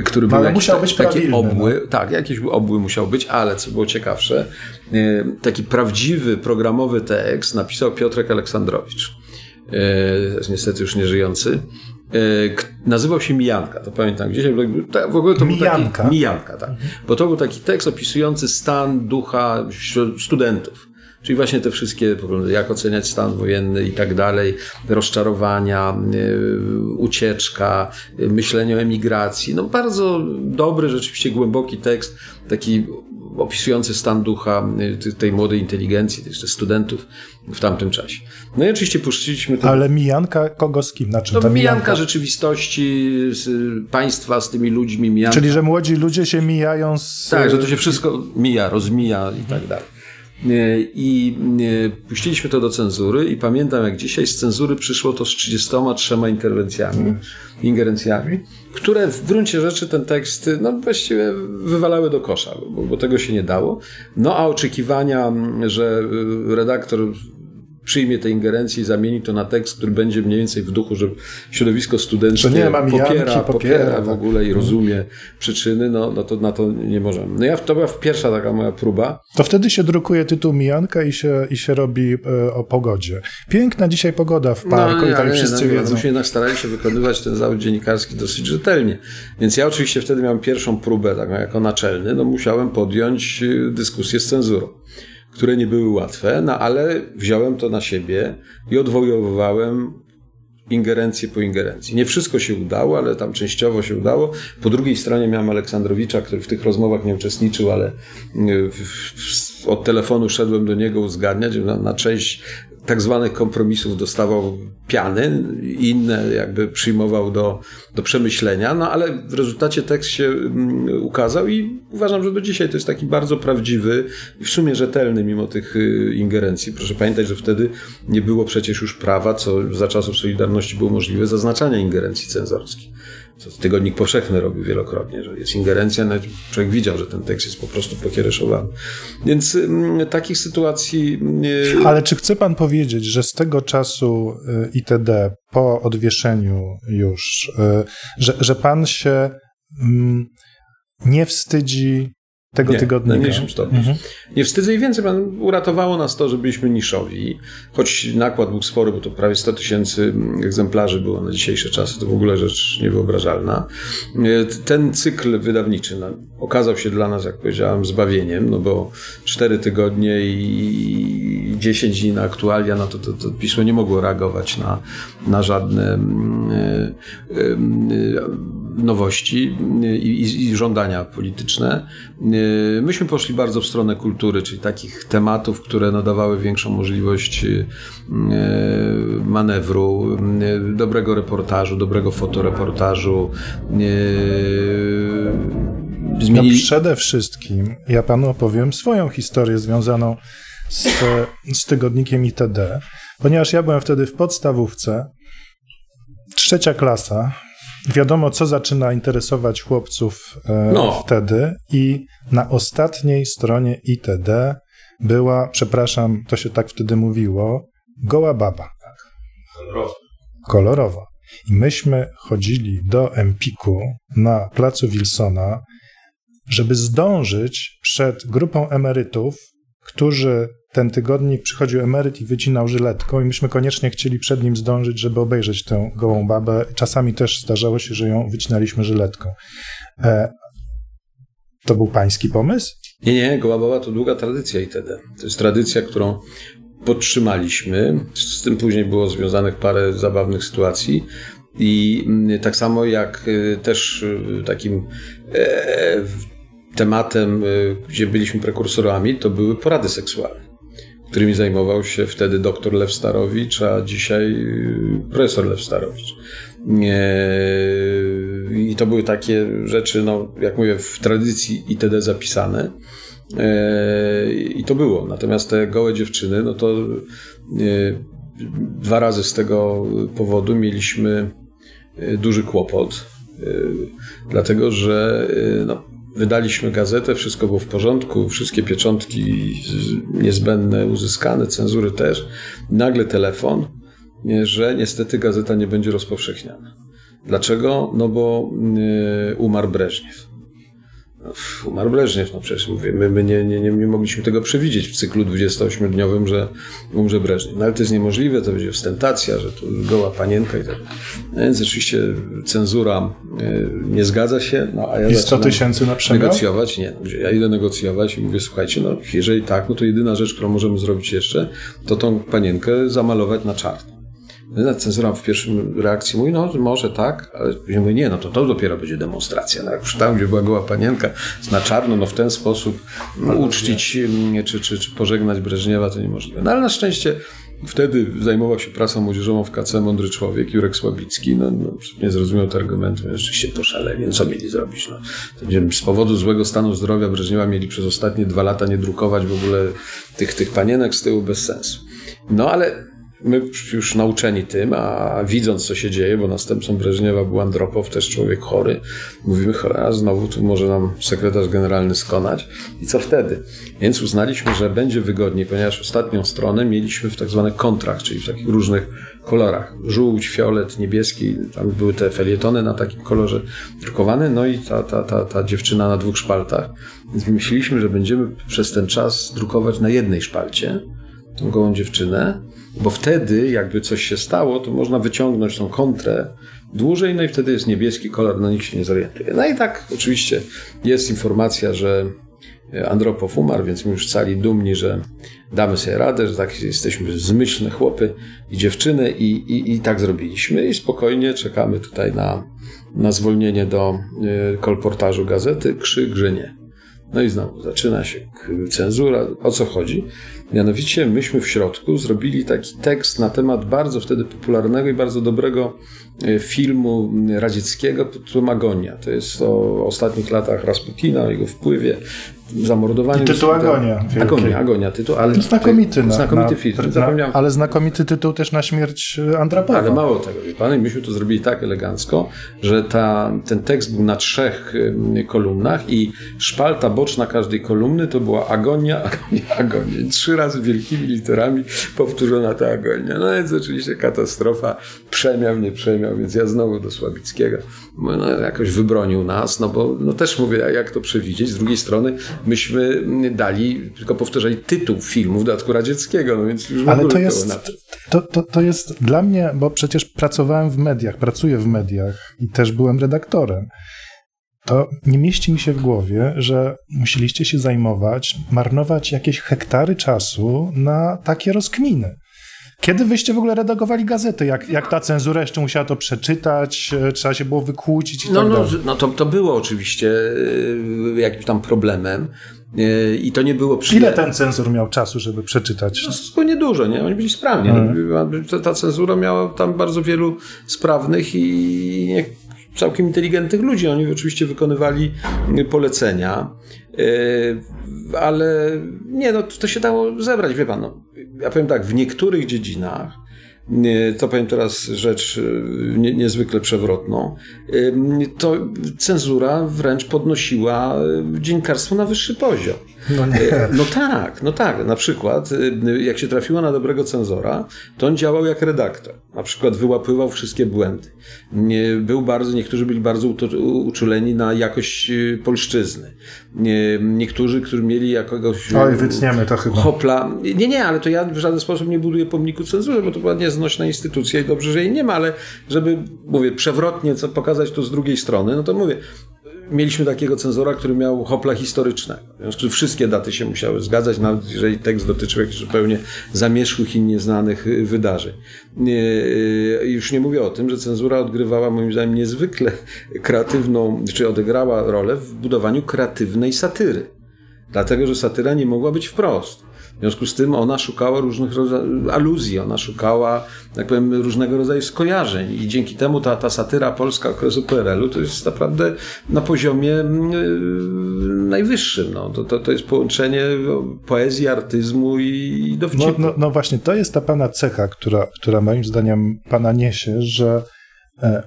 który był ale jakiś, musiał być taki obły. No. Tak, jakiś obły musiał być, ale co było ciekawsze, y, taki prawdziwy, programowy tekst napisał Piotrek Aleksandrowicz niestety już nieżyjący, e, nazywał się Mijanka, to pamiętam gdzieś, w ogóle to Mijanka. był taki, Mijanka, tak, bo to był taki tekst opisujący stan ducha studentów. Czyli właśnie te wszystkie poglądy, jak oceniać stan wojenny i tak dalej, rozczarowania, e, ucieczka, e, myślenie o emigracji. No bardzo dobry, rzeczywiście głęboki tekst, taki opisujący stan ducha y, tej młodej inteligencji, tych studentów w tamtym czasie. No i oczywiście puściliśmy... To... Ale mijanka kogo z kim? Znaczy, to mijanka, mijanka rzeczywistości, z państwa, z tymi ludźmi. Mijanka. Czyli, że młodzi ludzie się mijają z... Tak, że to się wszystko mija, rozmija i tak dalej. Y, I y, puściliśmy to do cenzury i pamiętam jak dzisiaj z cenzury przyszło to z 33 interwencjami, ingerencjami które w gruncie rzeczy ten tekst no, właściwie wywalały do kosza, bo, bo tego się nie dało. No a oczekiwania, że redaktor przyjmie te ingerencje i zamieni to na tekst, który będzie mniej więcej w duchu, że środowisko studenckie nie, popiera, popiera, popiera w ogóle tak. i rozumie przyczyny, no, no to na to nie możemy. No ja, to była pierwsza taka moja próba. To wtedy się drukuje tytuł Mijanka i się, i się robi e, o pogodzie. Piękna dzisiaj pogoda w parku no, i tak nie, wszyscy no, wiedzą. Myśmy jednak starali się wykonywać ten zawód dziennikarski dosyć rzetelnie. Więc ja oczywiście wtedy miałem pierwszą próbę taką jako naczelny, no musiałem podjąć e, dyskusję z cenzurą które nie były łatwe, no ale wziąłem to na siebie i odwojowywałem ingerencję po ingerencji. Nie wszystko się udało, ale tam częściowo się udało. Po drugiej stronie miałem Aleksandrowicza, który w tych rozmowach nie uczestniczył, ale y, od telefonu szedłem do niego uzgadniać. Na, na część tak zwanych kompromisów dostawał piany, inne jakby przyjmował do, do przemyślenia, no ale w rezultacie tekst się mm, ukazał i uważam, że do dzisiaj to jest taki bardzo prawdziwy i w sumie rzetelny mimo tych y, ingerencji. Proszę pamiętać, że wtedy nie było przecież już prawa, co za czasów Solidarności było możliwe, zaznaczania ingerencji cenzorskich co Tygodnik Powszechny robił wielokrotnie, że jest ingerencja, nawet człowiek widział, że ten tekst jest po prostu pokiereszowany. Więc m, mm, takich sytuacji... Nie... Ale czy chce pan powiedzieć, że z tego czasu y, ITD po odwieszeniu już, y, że, że pan się mm, nie wstydzi tego nie, tygodnika. W najmniejszym stopniu. Mhm. Nie wstydzę i więcej, uratowało nas to, że byliśmy niszowi. Choć nakład był spory, bo to prawie 100 tysięcy egzemplarzy było na dzisiejsze czasy, to w ogóle rzecz niewyobrażalna. Ten cykl wydawniczy okazał się dla nas, jak powiedziałem, zbawieniem, no bo 4 tygodnie i 10 dni na aktualia, no to, to, to pismo nie mogło reagować na, na żadne yy, yy, nowości i, żądania polityczne. Myśmy poszli bardzo w stronę kultury, czyli takich tematów, które nadawały większą możliwość manewru, dobrego reportażu, dobrego fotoreportażu. E, zmienili... No przede wszystkim ja panu opowiem swoją historię związaną z, z tygodnikiem ITD, ponieważ ja byłem wtedy w podstawówce, trzecia klasa, wiadomo, co zaczyna interesować chłopców e, no. wtedy i na ostatniej stronie ITD była, przepraszam, to się tak wtedy mówiło, goła baba. Kolorowo. Kolorowo. I myśmy chodzili do Empiku na placu Wilsona, żeby zdążyć przed grupą emerytów, którzy ten tygodnik przychodził emeryt i wycinał żyletką i myśmy koniecznie chcieli przed nim zdążyć, żeby obejrzeć tę gołą babę. Czasami też zdarzało się, że ją wycinaliśmy żyletką. E, to był pański pomysł? Nie, nie, goła baba to długa tradycja itd. To jest tradycja, którą podtrzymaliśmy. Z tym później było związanych parę zabawnych sytuacji. I mm, tak samo jak y, też y, takim e, tematem, y, gdzie byliśmy prekursorami, to były porady seksualne, którymi zajmował się wtedy dr Lew Starowicz, a dzisiaj profesor Lew Starowicz. I to były takie rzeczy, no, jak mówię, w tradycji itd. zapisane. E, I to było. Natomiast te gołe dziewczyny, no to dwa razy z tego powodu mieliśmy Y, duży kłopot, y, dlatego że y, no, wydaliśmy gazetę, wszystko było w porządku, wszystkie pieczątki niezbędne uzyskane, cenzury też. Nagle telefon, że niestety gazeta nie będzie rozpowszechniana. Dlaczego? No bo umarł Breżniew. Umarł Breżniew, no przecież mówię, my, my nie, nie, nie, mogliśmy tego przewidzieć w cyklu 28-dniowym, że umrze Breżniew. No ale to jest niemożliwe, to będzie ostentacja, że to goła panienka i tak no Więc oczywiście cenzura e, nie zgadza się, no a ja I 100 tysięcy na przemian? Negocjować, nie, no, gdzie ja idę negocjować i mówię, słuchajcie, no jeżeli tak, no to jedyna rzecz, którą możemy zrobić jeszcze, to tą panienkę zamalować na czarno. Cenzura w pierwszym reakcji mówi, no może tak, ale później mówi, nie, no to to dopiero będzie demonstracja. No, jak już tam, gdzie była goła panienka na czarno, no w ten sposób uczcić mm, czy, czy, czy pożegnać Breżniewa to niemożliwe. No ale na szczęście wtedy zajmował się prasą młodzieżową w KC mądry człowiek, Jurek Słabicki, no, no nie zrozumiał tego argumentu, rzeczywiście to szalenie, co mieli zrobić? No. Z powodu złego stanu zdrowia Breżniewa mieli przez ostatnie dwa lata nie drukować w ogóle tych, tych panienek z tyłu bez sensu. No ale My już nauczeni tym, a widząc co się dzieje, bo następcą Breżniewa był Andropow, też człowiek chory, mówimy, cholera, znowu tu może nam sekretarz generalny skonać. I co wtedy? Więc uznaliśmy, że będzie wygodniej, ponieważ ostatnią stronę mieliśmy w tak zwanych kontrach, czyli w takich różnych kolorach. Żółć, fiolet, niebieski, tam były te felietony na takim kolorze drukowane, no i ta, ta, ta, ta dziewczyna na dwóch szpaltach. Więc wymyśliliśmy, że będziemy przez ten czas drukować na jednej szpalcie, tą gołą dziewczynę, bo wtedy, jakby coś się stało, to można wyciągnąć tą kontrę dłużej, no i wtedy jest niebieski kolor, no nikt się nie zorientuje. No i tak oczywiście jest informacja, że Andropow umarł, więc my już cali dumni, że damy sobie radę, że tak jesteśmy zmyślne chłopy i dziewczyny i, i, i tak zrobiliśmy i spokojnie czekamy tutaj na, na zwolnienie do y, kolportażu gazety Krzyk, że nie. No i znowu zaczyna się cenzura. O co chodzi? Mianowicie myśmy w środku zrobili taki tekst na temat bardzo wtedy popularnego i bardzo dobrego filmu radzieckiego pod tytułem Agonia. To jest o ostatnich latach Rasputina, o jego wpływie zamordowaniu. I tytuł Agonia. Agonia, Agonia tytuł, ale znakomity. Na, znakomity na, film. Na, ale znakomity tytuł też na śmierć e, Andrapowa. Ale mało tego, wie pan, myśmy to zrobili tak elegancko, że ta, ten tekst był na trzech kolumnach i szpalta boczna każdej kolumny to była Agonia, Agonia, Agonia. I trzy razy wielkimi literami powtórzona ta Agonia. No więc oczywiście katastrofa, przemiał, nie przemiał, więc ja znowu do Słabickiego. No, jakoś wybronił nas, no bo no też mówię, jak to przewidzieć. Z drugiej strony myśmy dali, tylko powtarzali tytuł filmu w dodatku radzieckiego, no więc już Ale to jest, to, to, to jest dla mnie, bo przecież pracowałem w mediach, pracuję w mediach i też byłem redaktorem. To nie mieści mi się w głowie, że musieliście się zajmować, marnować jakieś hektary czasu na takie rozkminy. Kiedy wyście w ogóle redagowali gazety? Jak, jak ta cenzura jeszcze musiała to przeczytać, e, trzeba się było wykłócić i no, tak no, dalej? No to, to było oczywiście e, jakimś tam problemem. E, I to nie było przyjemne. Ile ten cenzur miał czasu, żeby przeczytać? No, zupełnie dużo, nie? Oni byli sprawni. Hmm. Ta, ta cenzura miała tam bardzo wielu sprawnych i całkiem inteligentnych ludzi. Oni oczywiście wykonywali polecenia, ale nie, no to się dało zebrać, wie pan. No ja powiem tak, w niektórych dziedzinach, to powiem teraz rzecz y, nie, niezwykle przewrotną, to cenzura wręcz podnosiła dziennikarstwo na wyższy poziom. No, nie. no tak, no tak. Na przykład, jak się trafiło na dobrego cenzora, to on działał jak redaktor. Na przykład wyłapywał wszystkie błędy. Był bardzo, niektórzy byli bardzo uczuleni na jakość polszczyzny. Niektórzy, którzy mieli jakiegoś Oj, wytniemy to chyba. hopla. Nie, nie, ale to ja w żaden sposób nie buduję pomniku cenzury, bo to była nieznośna instytucja i dobrze, że jej nie ma, ale żeby, mówię, przewrotnie co pokazać to z drugiej strony, no to mówię, mieliśmy takiego cenzora, który miał hopla historycznego. W związku z wszystkie daty się musiały zgadzać, nawet jeżeli tekst dotyczył jakichś zupełnie zamierzchłych i nieznanych y, wydarzeń. Y, już nie mówię o tym, że cenzura odgrywała moim zdaniem niezwykle kreatywną, czy odegrała rolę w budowaniu kreatywnej satyry. Dlatego, że satyra nie mogła być wprost. W związku z tym ona szukała różnych aluzji, ona szukała, tak powiem, różnego rodzaju skojarzeń i dzięki temu ta, ta satyra polska okresu PRL-u to jest naprawdę na poziomie yy, najwyższym. No. To, to, to jest połączenie poezji, artyzmu i dowcipu. No, no, no właśnie, to jest ta pana cecha, która, która moim zdaniem pana niesie, że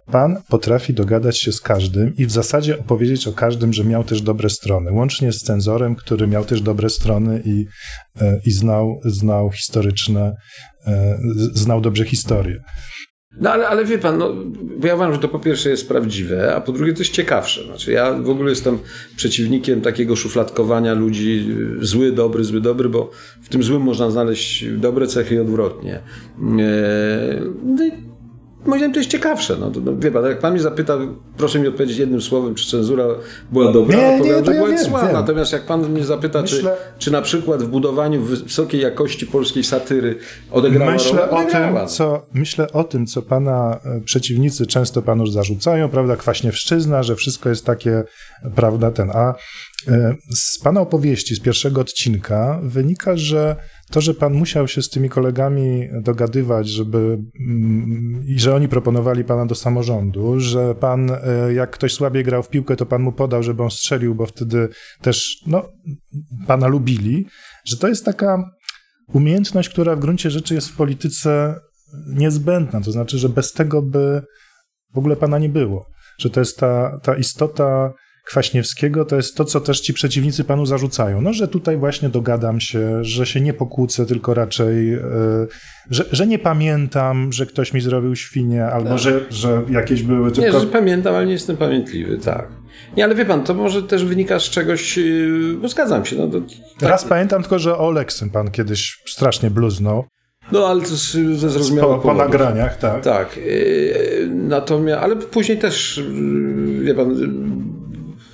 pan potrafi dogadać się z każdym i w zasadzie opowiedzieć o każdym, że miał też dobre strony, łącznie z cenzorem, który miał też dobre strony i, e, i znał, znał historyczne, e, znał dobrze historię. No ale, ale wie pan, no, bo ja uważam, że to po pierwsze jest prawdziwe, a po drugie to jest ciekawsze. Znaczy ja w ogóle jestem przeciwnikiem takiego szufladkowania ludzi zły, dobry, zły, dobry, bo w tym złym można znaleźć dobre cechy i odwrotnie. No Moim zdaniem to jest ciekawsze. No, to, no, wie pan, jak pan mnie zapyta, proszę mi odpowiedzieć jednym słowem, czy cenzura była dobra, nie, odpowiadam, nie, że była wiem, zła. wiem. Natomiast jak pan mnie zapyta, Myślę... czy, czy na przykład w budowaniu wysokiej jakości polskiej satyry odegrała myślę rolę, o tym, co Myślę o tym, co pana e, przeciwnicy często panu zarzucają, prawda, kwaśniewszczyzna, że wszystko jest takie, prawda, ten, a e, z pana opowieści, z pierwszego odcinka wynika, że to, że pan musiał się z tymi kolegami dogadywać, żeby mm, i że oni proponowali pana do samorządu, że pan, e, jak ktoś słabiej grał w piłkę, to pan mu podał, żeby on strzelił, bo wtedy też no, pana lubili, że to jest taka umiejętność, która w gruncie rzeczy jest w polityce niezbędna. To znaczy, że bez tego by w ogóle pana nie było. Że to jest ta, ta istota Kwaśniewskiego to jest to, co też ci przeciwnicy panu zarzucają. No, że tutaj właśnie dogadam się, że się nie pokłócę, tylko raczej, yy, że, że nie pamiętam, że ktoś mi zrobił świnie, albo tak. że, że jakieś były tylko... Nie, że pamiętam, ale nie jestem pamiętliwy, tak. Nie, ale wie pan, to może też wynika z czegoś, yy, bo zgadzam się. No, to, tak. Raz pamiętam tylko, że o pan kiedyś strasznie bluznął. No, ale to ze zrozumiałych po, po nagraniach, tak. Tak. Yy, natomiast, ale później też, wie pan,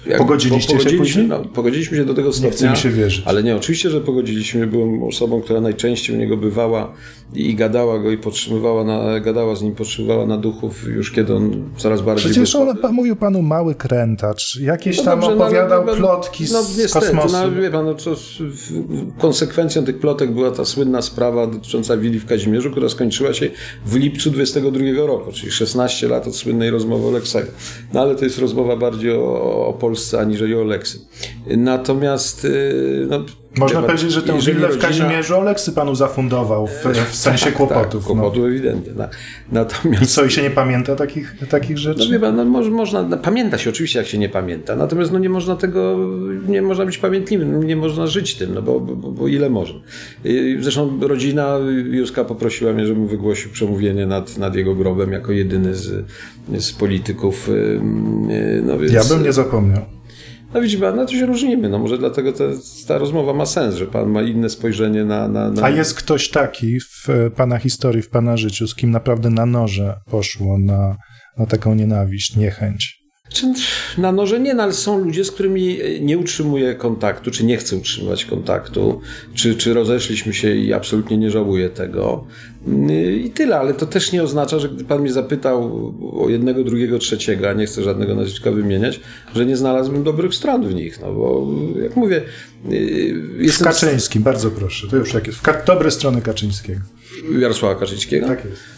jak Pogodziliście się później? No, pogodziliśmy się do tego stopnia. Nie chce mi się wierzyć. Ale nie, oczywiście, że pogodziliśmy. Byłem osobą, która najczęściej u niego bywała i gadała go i podtrzymywała, na, gadała z nim, podtrzymywała na duchów już kiedy on coraz bardziej... Przecież on pan, mówił panu mały krętacz, jakieś no tam dobrze, no, opowiadał no, plotki z no, niestety, kosmosu. No, wie pan, no, to, konsekwencją tych plotek była ta słynna sprawa dotycząca willi w Kazimierzu, która skończyła się w lipcu 22 roku, czyli 16 lat od słynnej rozmowy Oleksego. No ale to jest rozmowa bardziej o, o Polsce aniżeli o Oleksy. Natomiast y, no, można powiedzieć, że tę willę w Kazimierzu Oleksy panu zafundował w, w sensie tak, kłopotów. Tak, kłopotów no. ewidentnie. Tak. Natomiast... I co, i się nie pamięta takich, takich rzeczy? No wie pan, no, może, można, no, pamięta się oczywiście, jak się nie pamięta, natomiast no, nie można tego, nie można być pamiętliwym, nie można żyć tym, no bo, bo, bo ile można. Zresztą rodzina Józka poprosiła mnie, żebym wygłosił przemówienie nad, nad jego grobem jako jedyny z, z polityków. No, więc... Ja bym nie zapomniał. No widzi no to się różnimy. No może dlatego ta, ta rozmowa ma sens, że pan ma inne spojrzenie na, na, na... A jest ktoś taki w pana historii, w pana życiu, z kim naprawdę na noże poszło na, na taką nienawiść, niechęć? Na noże nie, no, ale są ludzie, z którymi nie utrzymuję kontaktu, czy nie chcę utrzymywać kontaktu, czy, czy rozeszliśmy się i absolutnie nie żałuję tego. I tyle, ale to też nie oznacza, że gdy pan mnie zapytał o jednego, drugiego, trzeciego, a nie chcę żadnego nazwiska wymieniać, że nie znalazłbym dobrych stron w nich, no bo jak mówię... Jestem... W Kaczyńskim, bardzo proszę, to już jakieś... Dobre strony Kaczyńskiego. Jarosława Kaczyńskiego? Tak jest.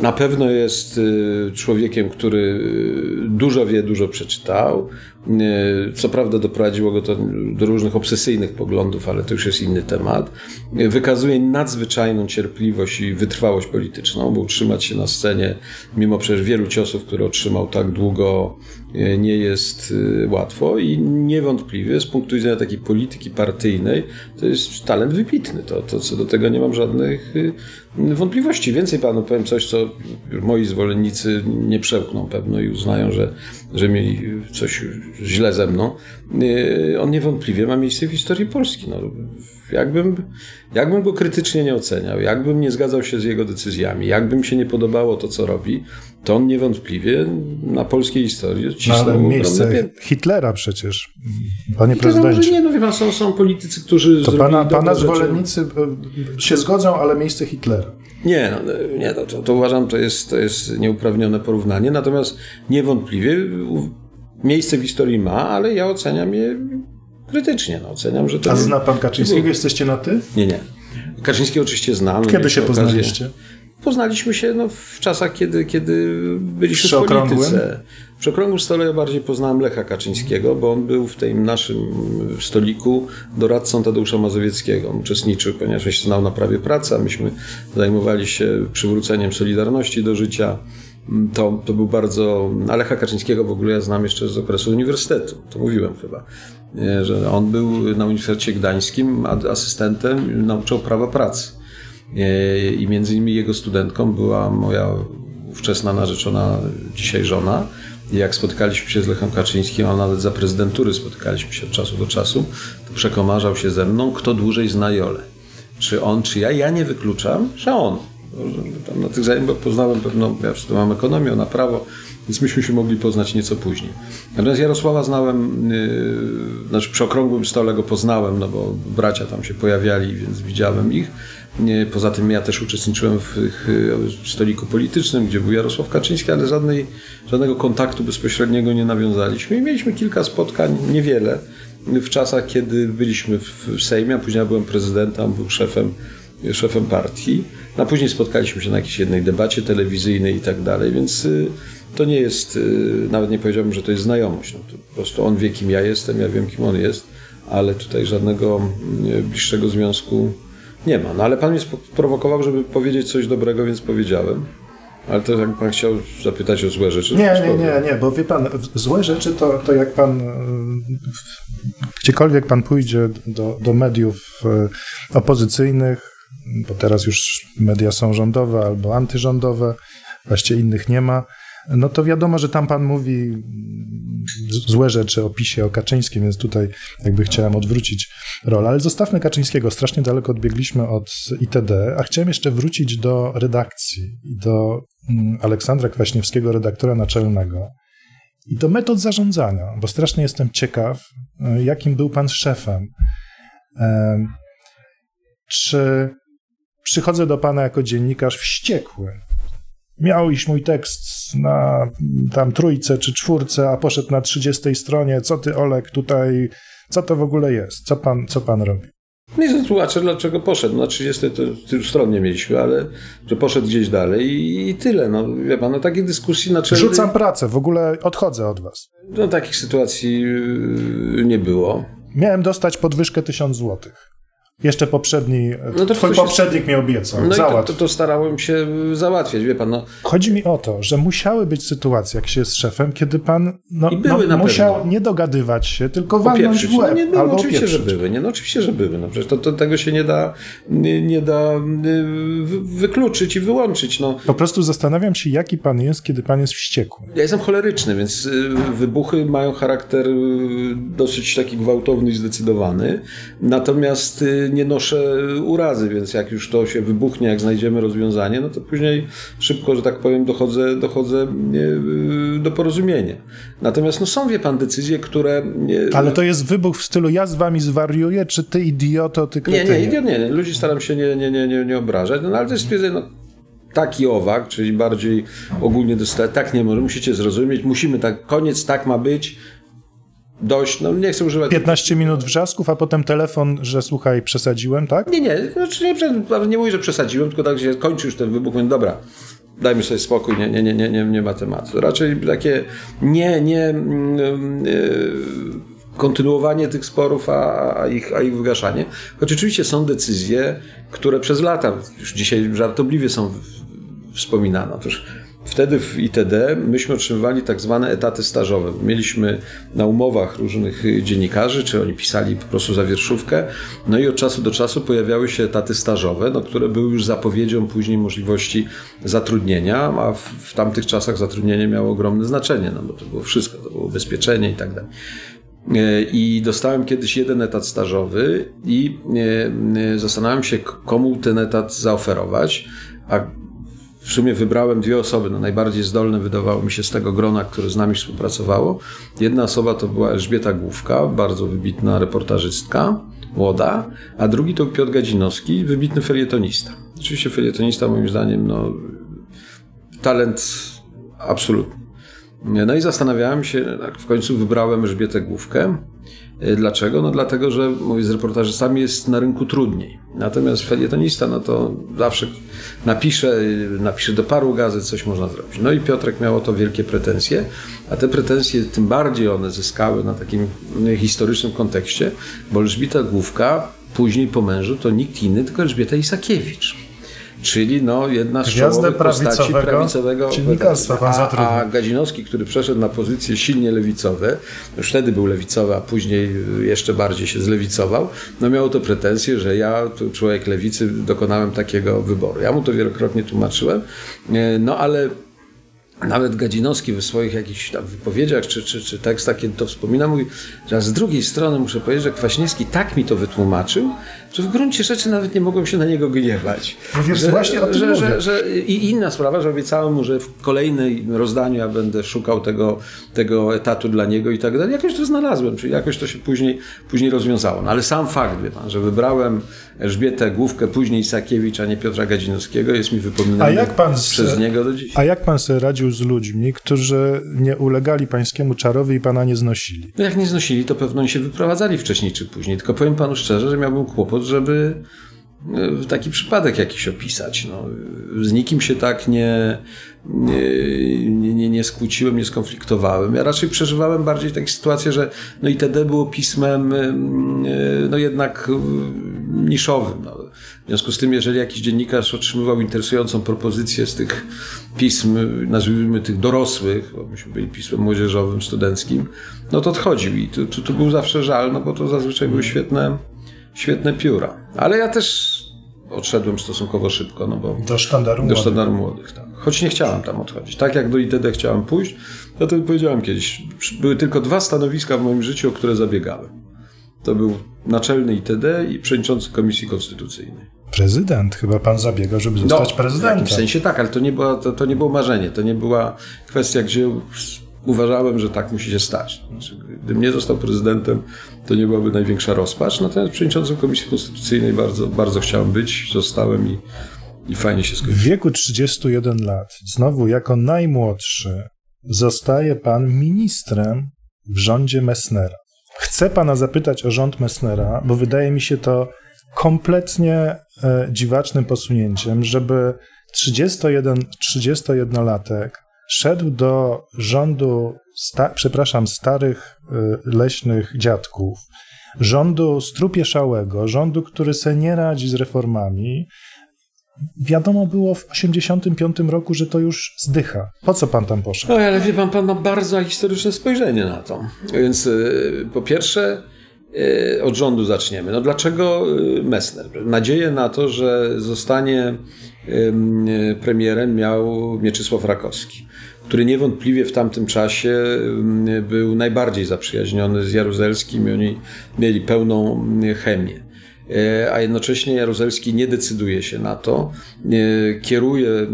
Na pewno jest y, człowiekiem, który y, dużo wie, dużo przeczytał. Y, co prawda doprowadziło go to do różnych obsesyjnych poglądów, ale to już jest inny temat. Wykazuje nadzwyczajną cierpliwość i wytrwałość polityczną, bo utrzymać się na scenie, mimo przecież wielu ciosów, które otrzymał tak długo, nie jest łatwo i niewątpliwie z punktu widzenia takiej polityki partyjnej to jest talent wybitny. To, to co do tego nie mam żadnych wątpliwości. Więcej panu powiem coś, co moi zwolennicy nie przełkną pewno i uznają, że, że mieli coś źle ze mną. On niewątpliwie ma miejsce w historii Polski. No, jakbym, jakbym go krytycznie nie oceniał, jakbym nie zgadzał się z jego decyzjami, jakbym się nie podobało to, co robi, to on niewątpliwie na polskiej historii odcisnął no, miejsce Hitlera przecież, panie Hitlera prezydencie. Może nie, no wie pan, są, są politycy, którzy To pana, pana zwolennicy e, się zgodzą, ale miejsce Hitlera. Nie, no, nie to, to, to uważam, to jest, to jest nieuprawnione porównanie, natomiast niewątpliwie miejsce w historii ma, ale ja oceniam je krytycznie. No, oceniam, że to A zna pan Kaczyńskiego? Jesteście na ty? Nie, nie. Kaczyńskiego oczywiście znam. Kiedy się poznaliście? Poznaliśmy się no, w czasach, kiedy, kiedy byliśmy w polityce. Przy okrągłym stole ja bardziej poznałem Lecha Kaczyńskiego, bo on był w tym naszym stoliku doradcą Tadeusza Mazowieckiego. On uczestniczył, ponieważ się znał na prawie pracy, a myśmy zajmowali się przywróceniem Solidarności do życia. To, to był bardzo. Alecha Kaczyńskiego w ogóle ja znam jeszcze z okresu uniwersytetu. To mówiłem chyba, że on był na Uniwersytecie Gdańskim asystentem, nauczał prawa pracy. I między innymi jego studentką była moja ówczesna narzeczona, dzisiaj żona. I jak spotkaliśmy się z Lechem Kaczyńskim, a nawet za prezydentury spotykaliśmy się od czasu do czasu, to przekomarzał się ze mną, kto dłużej zna Jolę. Czy on, czy ja? Ja nie wykluczam, że on. Tam na tych zajęciach poznałem pewną, ja studiowałem ekonomię, na prawo, więc myśmy się mogli poznać nieco później. Natomiast Jarosława znałem, yy, znaczy przy okrągłym stole go poznałem, no bo bracia tam się pojawiali, więc widziałem ich. Poza tym ja też uczestniczyłem w, w stoliku politycznym, gdzie był Jarosław Kaczyński, ale żadnej, żadnego kontaktu bezpośredniego nie nawiązaliśmy. I mieliśmy kilka spotkań, niewiele, w czasach, kiedy byliśmy w Sejmie, a później ja byłem prezydentem, był szefem, szefem partii. No, a później spotkaliśmy się na jakiejś jednej debacie telewizyjnej i tak dalej, więc to nie jest, nawet nie powiedziałbym, że to jest znajomość. No, to po prostu on wie, kim ja jestem, ja wiem, kim on jest, ale tutaj żadnego bliższego związku nie ma. No ale pan mnie sprowokował, żeby powiedzieć coś dobrego, więc powiedziałem. Ale to jak pan chciał zapytać o złe rzeczy. Nie, nie, nie, nie, bo wie pan, złe rzeczy to, to jak pan gdziekolwiek pan pójdzie do, do mediów opozycyjnych, bo teraz już media są rządowe albo antyrządowe, właściwie innych nie ma, no to wiadomo, że tam pan mówi złe rzeczy o PiSie, o Kaczyńskim, więc tutaj jakby chciałem odwrócić rolę. Ale zostawmy Kaczyńskiego, strasznie daleko odbiegliśmy od ITD, a chciałem jeszcze wrócić do redakcji i do Aleksandra Kwaśniewskiego, redaktora naczelnego i do metod zarządzania, bo strasznie jestem ciekaw, jakim był pan szefem. Czy przychodzę do pana jako dziennikarz wściekły, miał iść mój tekst na tam trójce czy czwórce, a poszedł na trzydziestej stronie. Co ty, Olek, tutaj, co to w ogóle jest? Co pan, co pan robi? Nie tłumaczę, dlaczego poszedł. Na 30 to tylu stron nie mieliśmy, ale że poszedł gdzieś dalej i, i tyle. No, wie pan, no takiej dyskusji naczelnej... Rzucam pracę, w ogóle odchodzę od was. No takich sytuacji yy, nie było. Miałem dostać podwyżkę 1000 złotych. Jeszcze poprzedni, no to twój poprzednik się... mi obiecał. No Załatw. i to, to, to, starałem się załatwiać, wie pan. No. Chodzi mi o to, że musiały być sytuacje, jak się jest szefem, kiedy pan no, I były no, musiał pewno. nie dogadywać się, tylko walnąć w łeb. No, nie, no, albo oczywiście, opieprzyć. że były. Nie, no, oczywiście, że były. No, przecież to, to, tego się nie da, nie, nie da wykluczyć i wyłączyć. No. Po prostu zastanawiam się, jaki pan jest, kiedy pan jest wściekły. Ja jestem choleryczny, więc wybuchy mają charakter dosyć taki gwałtowny i zdecydowany. Natomiast nie noszę urazy, więc jak już to się wybuchnie, jak znajdziemy rozwiązanie, no to później szybko, że tak powiem, dochodzę, dochodzę do porozumienia. Natomiast no są, wie pan, decyzje, które... Ale to jest wybuch w stylu ja z wami zwariuję, czy ty idioto, ty kretynie? Nie, nie, idiot, nie, nie. Ludzi staram się nie, nie, nie, nie, nie obrażać, no ale to jest stwierdzenie, no taki owak, czyli bardziej ogólnie dostać, tak nie może, musicie zrozumieć, musimy tak, koniec, tak ma być, dość, no nie chcę używać... 15 minut wrzasków, a potem telefon, że słuchaj, przesadziłem, tak? Nie, nie, znaczy nie, nie mówię, że przesadziłem, tylko tak, że kończy już ten wybuch, mówię, dobra, dajmy sobie spokój, nie, nie, nie, nie, nie, nie ma tematu. Raczej takie nie, nie... Yy, kontynuowanie tych sporów, a, a, ich, a ich wygaszanie. Choć oczywiście są decyzje, które przez lata, już dzisiaj żartobliwie są wspominane. Otóż wtedy w ITD myśmy otrzymywali tak zwane etaty stażowe. Mieliśmy na umowach różnych dziennikarzy, czy oni pisali po prostu zawierszówkę, no i od czasu do czasu pojawiały się etaty stażowe, no, które były już zapowiedzią później możliwości zatrudnienia, a w, w tamtych czasach zatrudnienie miało ogromne znaczenie, no bo to było wszystko, to było ubezpieczenie i tak dalej. E, I dostałem kiedyś jeden etat stażowy i e, e, zastanawiam się, komu ten etat zaoferować. A w sumie wybrałem dwie osoby, no najbardziej zdolne wydawało mi się z tego grona, które z nami współpracowało. Jedna osoba to była Elżbieta Główka, bardzo wybitna reportażystka, młoda, a drugi to Piotr Gadzinowski, wybitny felietonista. Oczywiście felietonista moim zdaniem, no talent absolutny. No i zastanawiałem się, w końcu wybrałem Elżbietę Główkę. E, dlaczego? No dlatego, że mówię, z reportażystami jest na rynku trudniej. Natomiast felietonista, no to zawsze napisze, napisze do paru gazet, coś można zrobić. No i Piotrek miał o to wielkie pretensje, a te pretensje tym bardziej one zyskały na takim historycznym kontekście, bo Elżbieta Główka później po mężu to nikt inny, tylko Elżbieta Isakiewicz czyli no, jedna z czołowych postaci prawicowego dziennikarstwa. A, a Gadzinowski, który przeszedł na pozycje silnie lewicowe, już wtedy był lewicowy, a później jeszcze bardziej się zlewicował, no miał to pretensje, że ja, człowiek lewicy, dokonałem takiego wyboru. Ja mu to wielokrotnie tłumaczyłem, e, no ale nawet Gadzinowski w swoich jakichś tam wypowiedziach czy, czy, czy tekstach, kiedy to wspomina, mówi, że z drugiej strony muszę powiedzieć, że Kwaśniewski tak mi to wytłumaczył, że w gruncie rzeczy nawet nie mogą się na niego gniewać. No że, właśnie o tym że, że, że, I inna sprawa, że obiecałem mu, że w kolejnym rozdaniu ja będę szukał tego, tego etatu dla niego i tak dalej. Jakoś to znalazłem, czyli jakoś to się później, później rozwiązało. No ale sam fakt, wie pan, że wybrałem Elżbietę Główkę, później Sakiewicz, a nie Piotra Gadzinowskiego, jest mi wypominany przez niego do dziś. A jak pan sobie radził z ludźmi, którzy nie ulegali pańskiemu czarowi i pana nie znosili? No jak nie znosili, to pewno oni się wyprowadzali wcześniej czy później. Tylko powiem panu szczerze, że miałbym kłopot, żeby e, taki przypadek jakiś opisać. No, z nikim się tak nie, nie, nie, nie skłóciłem, nie skonfliktowałem. Ja raczej przeżywałem bardziej takie sytuacje, że no ITD było pismem e, no jednak niszowym. No. W związku z tym, jeżeli jakiś dziennikarz otrzymywał interesującą propozycję z tych pism, nazwijmy tych dorosłych, bo myśmy byli pismem młodzieżowym, studenckim, no to odchodził i tu, tu, tu był zawsze żal, no bo to zazwyczaj były świetne, świetne pióra. Ale ja też odszedłem stosunkowo szybko, no bo... Do sztandaru Do sztandaru młodych, tak. Choć nie chciałem tam odchodzić. Tak jak do ITD chciałem pójść, to to powiedziałem kiedyś. Były tylko dwa stanowiska w moim życiu, o które zabiegałem. To był naczelny ITD i przewodniczący Komisji Konstytucyjnej. Prezydent, chyba pan zabiegał, żeby zostać no, prezydentem. W sensie tak, ale to nie, było, to, to nie było marzenie, to nie była kwestia, gdzie uważałem, że tak musi się stać. Znaczy, gdybym nie został prezydentem, to nie byłaby największa rozpacz. Natomiast przewodniczącym Komisji Konstytucyjnej bardzo, bardzo chciałem być, zostałem i, i fajnie się skończyło. W wieku 31 lat, znowu jako najmłodszy, zostaje pan ministrem w rządzie Messnera. Chcę pana zapytać o rząd Messnera, bo wydaje mi się to kompletnie e, dziwacznym posunięciem, żeby 31, 31-latek szedł do rządu, sta, przepraszam, starych y, leśnych dziadków, rządu strupieszałego, rządu, który se nie radzi z reformami. Wiadomo było w 85 roku, że to już zdycha. Po co pan tam poszedł? No, ale wie pan, pan ma bardzo historyczne spojrzenie na to. Więc y, po pierwsze, y, od rządu zaczniemy. No dlaczego Messner? Nadzieję na to, że zostanie premierem miał Mieczysław Rakowski który niewątpliwie w tamtym czasie był najbardziej zaprzyjaźniony z Jaruzelskim i oni mieli pełną chemię. E, a jednocześnie Jaruzelski nie decyduje się na to. E, kieruje e,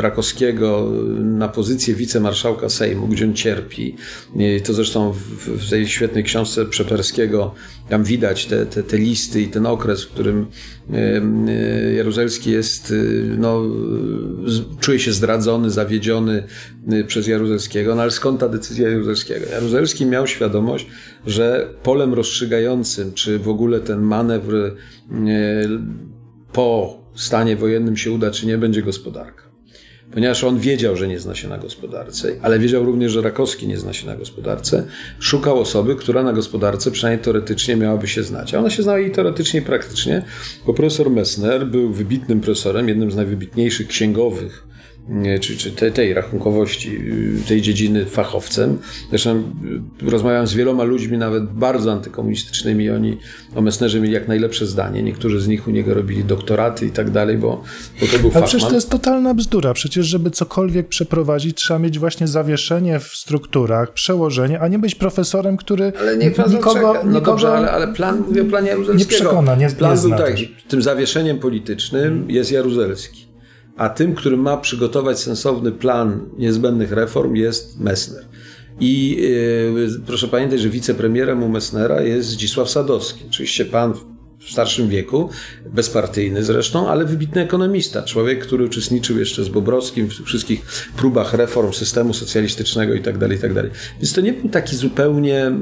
Rakowskiego na pozycję wicemarszałka Sejmu, gdzie on cierpi. To zresztą w tej świetnej książce Przeperskiego tam widać te, te, te listy i ten okres, w którym Jaruzelski jest, no, czuje się zdradzony, zawiedziony przez Jaruzelskiego. No ale skąd ta decyzja Jaruzelskiego? Jaruzelski miał świadomość, że polem rozstrzygającym, czy w ogóle ten manewr e, po stanie wojennym się uda, czy nie, będzie gospodarka. Ponieważ on wiedział, że nie zna się na gospodarce, ale wiedział również, że Rakowski nie zna się na gospodarce, szukał osoby, która na gospodarce przynajmniej teoretycznie miałaby się znać. A ona się znała i teoretycznie, i praktycznie, bo profesor Messner był wybitnym profesorem, jednym z najwybitniejszych księgowych czy, czy tej, tej rachunkowości, tej dziedziny fachowcem. Zresztą rozmawiałem z wieloma ludźmi, nawet bardzo antykomunistycznymi, oni o Messnerze mieli jak najlepsze zdanie. Niektórzy z nich u niego robili doktoraty i tak dalej, bo, bo to był Ale przecież to jest totalna bzdura. Przecież, żeby cokolwiek przeprowadzić, trzeba mieć właśnie zawieszenie w strukturach, przełożenie, a nie być profesorem, który ale niech pan nikogo, no nikogo dobrze, ale, ale plan, mówię o planie Jaruzelskiego. Nie przekona, nie Plan nie był tak, tym zawieszeniem politycznym jest Jaruzelski. A tym, który ma przygotować sensowny plan niezbędnych reform jest Messner. I yy, proszę pamiętać, że wicepremierem u Messnera jest Zdzisław Sadowski. Oczywiście pan w starszym wieku, bezpartyjny zresztą, ale wybitny ekonomista. Człowiek, który uczestniczył jeszcze z Bobrowskim w wszystkich próbach reform systemu socjalistycznego itd., tak itd. Tak Więc to nie był taki zupełnie e,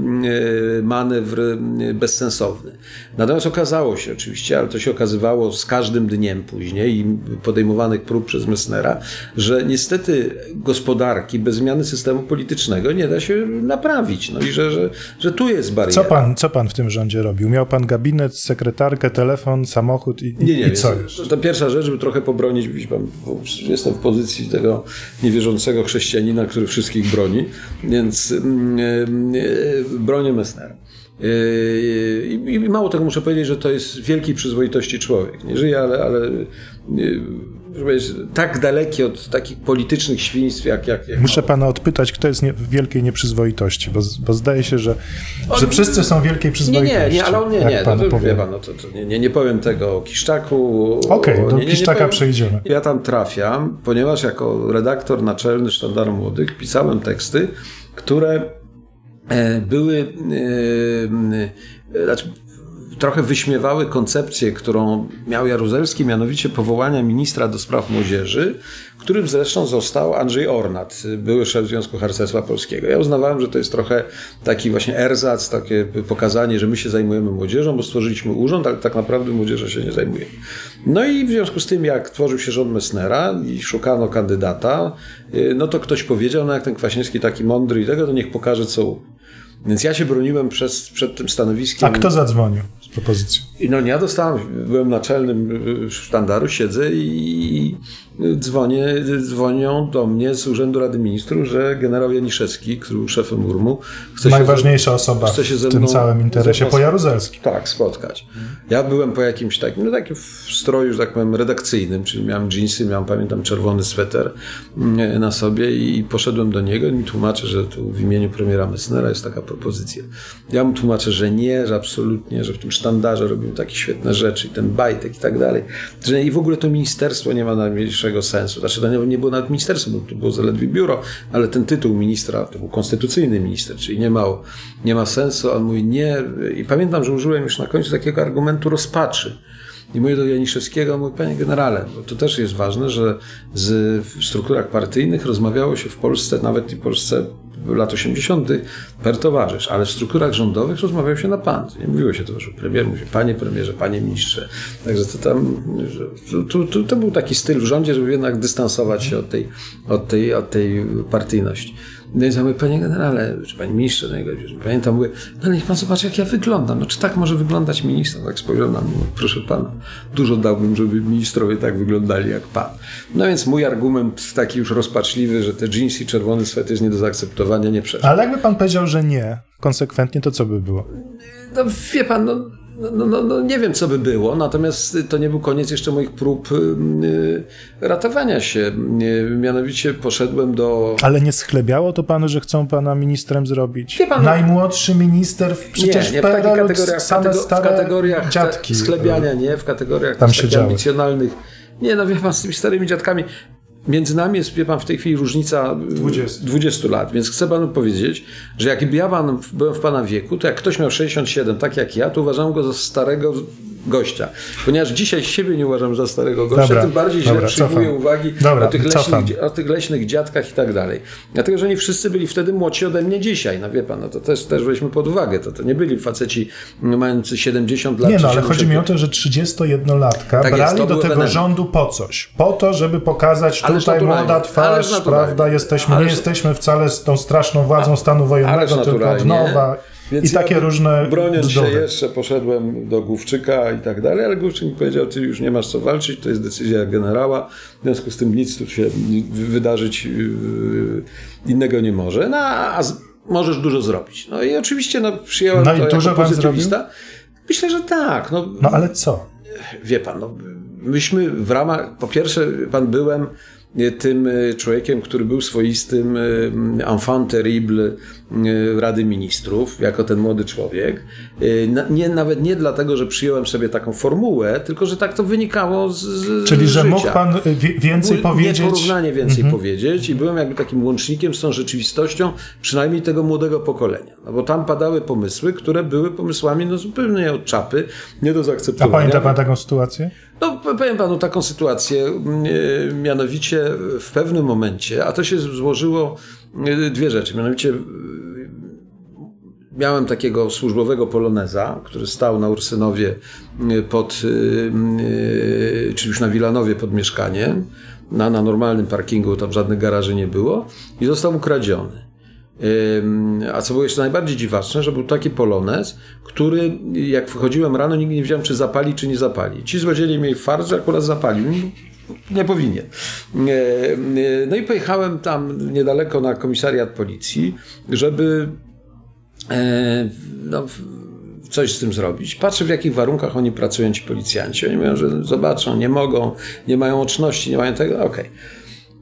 manewr e, bezsensowny. Natomiast okazało się oczywiście, ale to się okazywało z każdym dniem później i podejmowanych prób przez Messnera, że niestety gospodarki bez zmiany systemu politycznego nie da się naprawić. No i że, że, że tu jest bariera. Co pan, co pan w tym rządzie robił? Miał pan gabinet sekretarza sekretarkę, telefon, samochód i, nie, nie, i co już? To pierwsza rzecz, żeby trochę pobronić, jestem w pozycji tego niewierzącego chrześcijanina, który wszystkich broni, więc yy, bronię Messnera. I, I, mało tego muszę powiedzieć, że to jest wielkiej przyzwoitości człowiek. Nie żyje, ale, ale yy, tak daleki od takich politycznych świństw, jak... jak, jak Muszę pana odpytać, kto jest nie, w wielkiej nieprzyzwoitości, bo, bo zdaje się, że, on, że wszyscy są wielkiej przyzwoitości. Nie, nie, nie ale on nie, nie, to, to, wie pan, no to, to nie, nie, nie powiem tego o Kiszczaku. Okej, okay, do nie, Kiszczaka powiem, przejdziemy. Ja tam trafiam, ponieważ jako redaktor naczelny Sztandaru Młodych pisałem teksty, które e, były... E, e, znaczy, trochę wyśmiewały koncepcję, którą miał Jaruzelski, mianowicie powołania ministra do spraw młodzieży, którym zresztą został Andrzej Ornat, były szef Związku Harcerstwa Polskiego. Ja uznawałem, że to jest trochę taki właśnie erzac, takie pokazanie, że my się zajmujemy młodzieżą, bo stworzyliśmy urząd, ale tak naprawdę młodzieżą się nie zajmuje. No i w związku z tym, jak tworzył się rząd Messnera i szukano kandydata, y, no to ktoś powiedział, no jak ten Kwaśniewski taki mądry i tego, to niech pokaże, co. Więc ja się broniłem przez, przed tym stanowiskiem. A kto zadzwonił z propozycją? I no ja dostałem, byłem naczelnym sztandaru, siedzę i dzwonię, dzwonią do mnie z Urzędu Rady Ministrów, że generał Janiszewski, który był szefem URMU, chce Najważniejsza się, osoba chce się w tym całym interesie po Jaruzelskim. Tak, spotkać. Ja byłem po jakimś takim, no takim w stroju, że tak powiem, redakcyjnym, czyli miałem jeansy, miałem, pamiętam, czerwony sweter mm, na sobie i poszedłem do niego i mi tłumaczę, że tu w imieniu premiera Messnera jest taka propozycja. Ja mu tłumaczę, że nie, że absolutnie, że w tym sztandarze robimy takie świetne rzeczy i ten bajtek i tak dalej, i w ogóle to ministerstwo nie ma najmniejszego sensu. Znaczy to nie, nie było nawet ministerstwo, bo to było zaledwie biuro, ale ten tytuł ministra, to był konstytucyjny minister, czyli nie ma, nie ma sensu. On mówi nie i pamiętam, że użyłem już na końcu takiego argumentu rozpaczy. I mówię do Janiszewskiego, mówi, panie generale, bo to też jest ważne, że z, w strukturach partyjnych rozmawiało się w Polsce, nawet i Polsce lat 80. per towarzysz, ale w strukturach rządowych rozmawiało się na pan. Nie mówiło się to, że premier mówi, panie premierze, panie ministrze. Także to tam, to, to, to był taki styl w rządzie, żeby jednak dystansować się od tej, od tej, od tej partyjności. No i ja mówię, panie generale, czy panie ministrze, no pamiętam, mówię, no niech pan zobaczy, jak ja wyglądam. No czy tak może wyglądać minister? Tak spojrzał na mnie, proszę pana, dużo dałbym, żeby ministrowie tak wyglądali jak pan. No więc mój argument taki już rozpaczliwy, że te jeansy i czerwony swet jest nie do zaakceptowania, nie przeszedł. Ale jakby pan powiedział, że nie, konsekwentnie, to co by było? No wie pan, no no, no, no, nie wiem, co by było, natomiast to nie był koniec jeszcze moich prób y, ratowania się. Y, mianowicie poszedłem do. Ale nie schlebiało to panu, że chcą pana ministrem zrobić? Pan, no- Najmłodszy minister w, przecież nie, nie, w, w kategoriach, same w kategoriach dziadki. Schlebiania, nie, w kategoriach tam się ambicjonalnych. Nie, no wie pan, z tymi starymi dziadkami. Między nami jest, wie pan, w tej chwili różnica 20, 20 lat, więc chcę panu powiedzieć, że jakby ja pan, byłem w pana wieku, to jak ktoś miał 67, tak jak ja, to uważam go za starego gościa. Ponieważ dzisiaj siebie nie uważam za starego gościa, dobra, tym bardziej źle dobra, przyjmuję uwagi dobra, o, tych leśnych, o tych leśnych dziadkach i tak dalej. Dlatego, że nie wszyscy byli wtedy młodsi ode mnie dzisiaj. No wie pan, no to też, też weźmy pod uwagę. To, to nie byli faceci mający 70 lat. Nie no, ale chodzi mi o to, że 31-latka tak brali jest, do tego wenem. rządu po coś. Po to, żeby pokazać tutaj młoda twarz, prawda, jesteśmy, nie jesteśmy wcale z tą straszną władzą stanu wojennego, tylko od nowa. Więc I takie różne Broniąc się jeszcze poszedłem do Główczyka i tak dalej, ale Główczyk mi powiedział, ty już nie masz co walczyć, to jest decyzja generała, w związku z tym nic tu się wydarzyć yy, innego nie może, no a możesz dużo zrobić. No i oczywiście no, przyjąłem no to i dużo jako pozytywista. Myślę, że tak. No, no ale co? Wie pan, no, myśmy w ramach, po pierwsze, pan byłem tym e, człowiekiem, który był swoistym e, enfant terrible e, Rady Ministrów, jako ten młody człowiek. Nie, nawet nie dlatego, że przyjąłem sobie taką formułę, tylko że tak to wynikało z, z Czyli, że mógł pan więcej powiedzieć? Nieporównanie więcej mhm. powiedzieć i byłem jakby takim łącznikiem z tą rzeczywistością, przynajmniej tego młodego pokolenia. No bo tam padały pomysły, które były pomysłami no, zupełnie od czapy, nie do zaakceptowania. A pamięta pan taką sytuację? No, powiem panu taką sytuację, mianowicie w pewnym momencie, a to się złożyło dwie rzeczy, mianowicie miałem takiego służbowego poloneza, który stał na Ursynowie pod, czyli już na Wilanowie pod mieszkaniem, na, na normalnym parkingu, tam żadnych garaży nie było i został ukradziony. A co było jeszcze najbardziej dziwaczne, że był taki polonez, który jak wchodziłem rano, nigdy nie wiedziałem, czy zapali, czy nie zapali. Ci złodziej mieli fart, że akurat zapalił. Nie powinien. No i pojechałem tam niedaleko na komisariat policji, żeby e, no, coś z tym zrobić. Patrzę, w jakich warunkach oni pracują, ci policjanci. Oni mówią, że zobaczą, nie mogą, nie mają łączności, nie mają tego. Okej. Okay.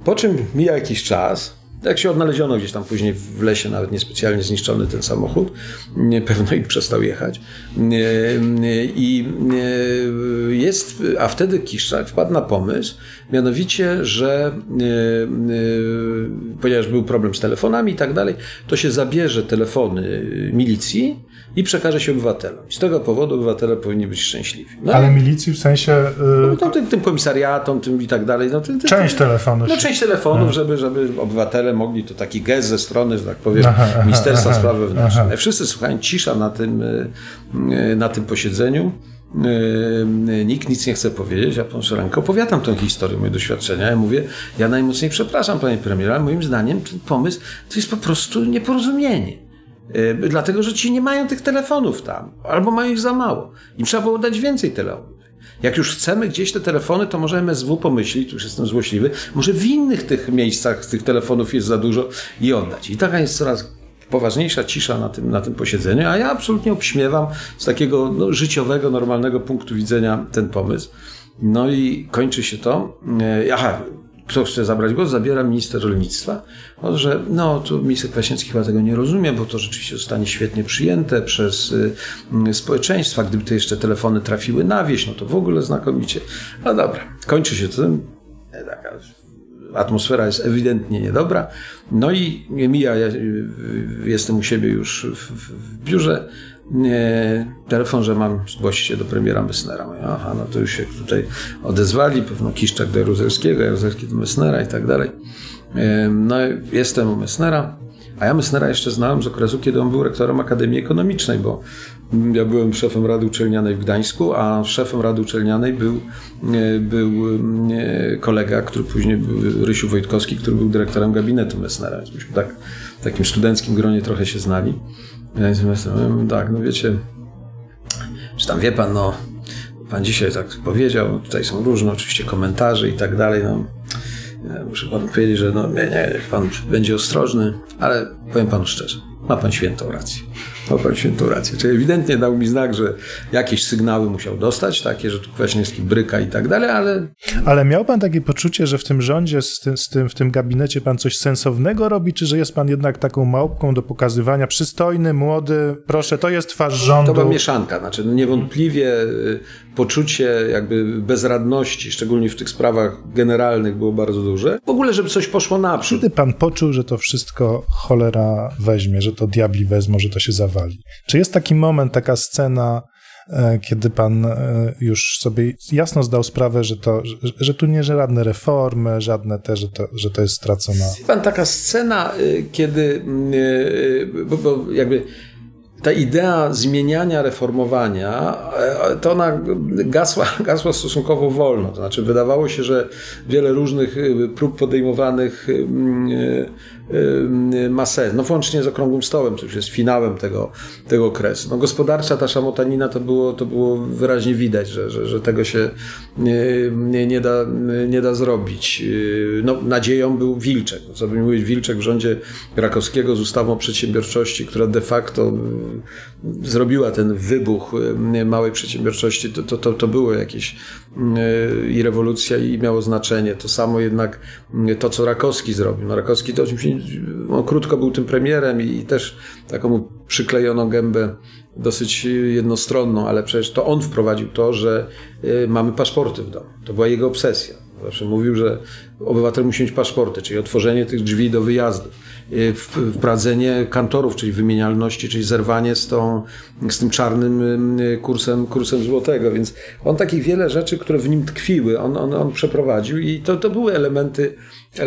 Po czym mija jakiś czas, jak się odnaleziono gdzieś tam później w lesie, nawet niespecjalnie zniszczony ten samochód, pewno i przestał jechać. I jest, a wtedy Kiszczak wpadł na pomysł, mianowicie, że ponieważ był problem z telefonami i tak dalej, to się zabierze telefony milicji i przekaże się obywatelom. Z tego powodu obywatele powinni być szczęśliwi. No Ale i, milicji w sensie... Yy... No, tym, tym, komisariatom, tym i tak dalej. No, tym, tym, część telefonów. No część telefonów, żeby, żeby obywatele mogli, to taki gest ze strony, że tak powiem, aha, Ministerstwa aha, Spraw Wewnętrznych. Aha. Wszyscy słuchają, cisza na tym, y, y, na tym posiedzeniu. Yy, nikt nic nie chce powiedzieć, ja podnoszę rękę, opowiadam tę historię, moje doświadczenia. Ja mówię, ja najmocniej przepraszam, panie premierze, ale moim zdaniem ten pomysł to jest po prostu nieporozumienie. Yy, dlatego, że ci nie mają tych telefonów tam, albo mają ich za mało. Im trzeba było dać więcej telefonów. Jak już chcemy gdzieś te telefony, to może MSW pomyśli, tu już jestem złośliwy, może w innych tych miejscach tych telefonów jest za dużo i oddać. I taka jest coraz poważniejsza cisza na tym, na tym posiedzeniu, a ja absolutnie obśmiewam z takiego no, życiowego, normalnego punktu widzenia ten pomysł. No i kończy się to. E, aha, kto chce zabrać głos, zabiera minister rolnictwa, że no, tu minister Kwaśniewski chyba tego nie rozumie, bo to rzeczywiście zostanie świetnie przyjęte przez y, społeczeństwa. Gdyby te jeszcze telefony trafiły na wieś, no to w ogóle znakomicie. No dobra, kończy się to. Taka atmosfera jest ewidentnie niedobra. No i mija, ja jestem u siebie już w, w biurze, telefon, że mam zgłosić się do premiera Messnera. Mówię, aha, no to już się tutaj odezwali, pewno Kiszczak do Jaruzelskiego, Jaruzelski do Messnera i tak dalej. No jestem u Messnera, a ja Messnera jeszcze znałem z okresu, kiedy on był rektorem Akademii Ekonomicznej, bo ja byłem szefem Rady Uczelnianej w Gdańsku, a szefem Rady Uczelnianej był, e, był e, kolega, który później był Rysiu Wojtkowski, który był dyrektorem gabinetu Messnera. Myśmy tak w takim studenckim gronie trochę się znali. Tak, no wiecie, czy tam wie pan, no, pan dzisiaj tak powiedział, tutaj są różne oczywiście komentarze i tak dalej, no, muszę panu powiedzieć, że no, nie, nie, pan będzie ostrożny, ale powiem panu szczerze, ma pan świętą rację. Ma pan świętą rację. Czyli ewidentnie dał mi znak, że jakieś sygnały musiał dostać, takie, że tu Kwaśniewski bryka i tak dalej, ale... Ale miał pan takie poczucie, że w tym rządzie, z tym, z tym, w tym gabinecie pan coś sensownego robi, czy że jest pan jednak taką małpką do pokazywania, przystojny, młody, proszę, to jest twarz rządu? To była mieszanka, znaczy niewątpliwie y, poczucie jakby bezradności, szczególnie w tych sprawach generalnych było bardzo duże. W ogóle, żeby coś poszło naprzód. Kiedy pan poczuł, że to wszystko cholera weźmie, że to diabli wezmą, że to się zawali? Czy jest taki moment, taka scena, e, kiedy pan e, już sobie jasno zdał sprawę, że, to, że, że tu nie żadne reformy, żadne te, że to, że to jest stracona. Pan taka scena, y, kiedy, y, bo, bo jakby ta idea zmieniania, reformowania, e, to ona gasła, gasła stosunkowo wolno. To znaczy, wydawało się, że wiele różnych prób podejmowanych ma sens. No włącznie z Okrągłym Stołem, co już jest finałem tego, tego okresu. No gospodarcza ta szamotanina to było, to było wyraźnie widać, że, że, że tego się nie, nie, da, nie da zrobić. No, nadzieją był Wilczek. No, co by mówić, Wilczek w rządzie Krakowskiego z ustawą o przedsiębiorczości, która de facto zrobiła ten wybuch małej przedsiębiorczości, to, to, to, to było jakieś i rewolucja i miało znaczenie. To samo jednak to, co Rakowski zrobił. No, Rakowski to on krótko był tym premierem i, też taką mu przyklejono gębę dosyć jednostronną, ale przecież to on wprowadził to, że mamy paszporty w domu. To była jego obsesja. Zawsze mówił, że obywatel musi mieć paszporty, czyli otworzenie tych drzwi do wyjazdów, wprowadzenie kantorów, czyli wymienialności, czyli zerwanie z, tą, z tym czarnym y, kursem, kursem złotego. Więc on takich wiele rzeczy, które w nim tkwiły, on, on, on przeprowadził i to, to były elementy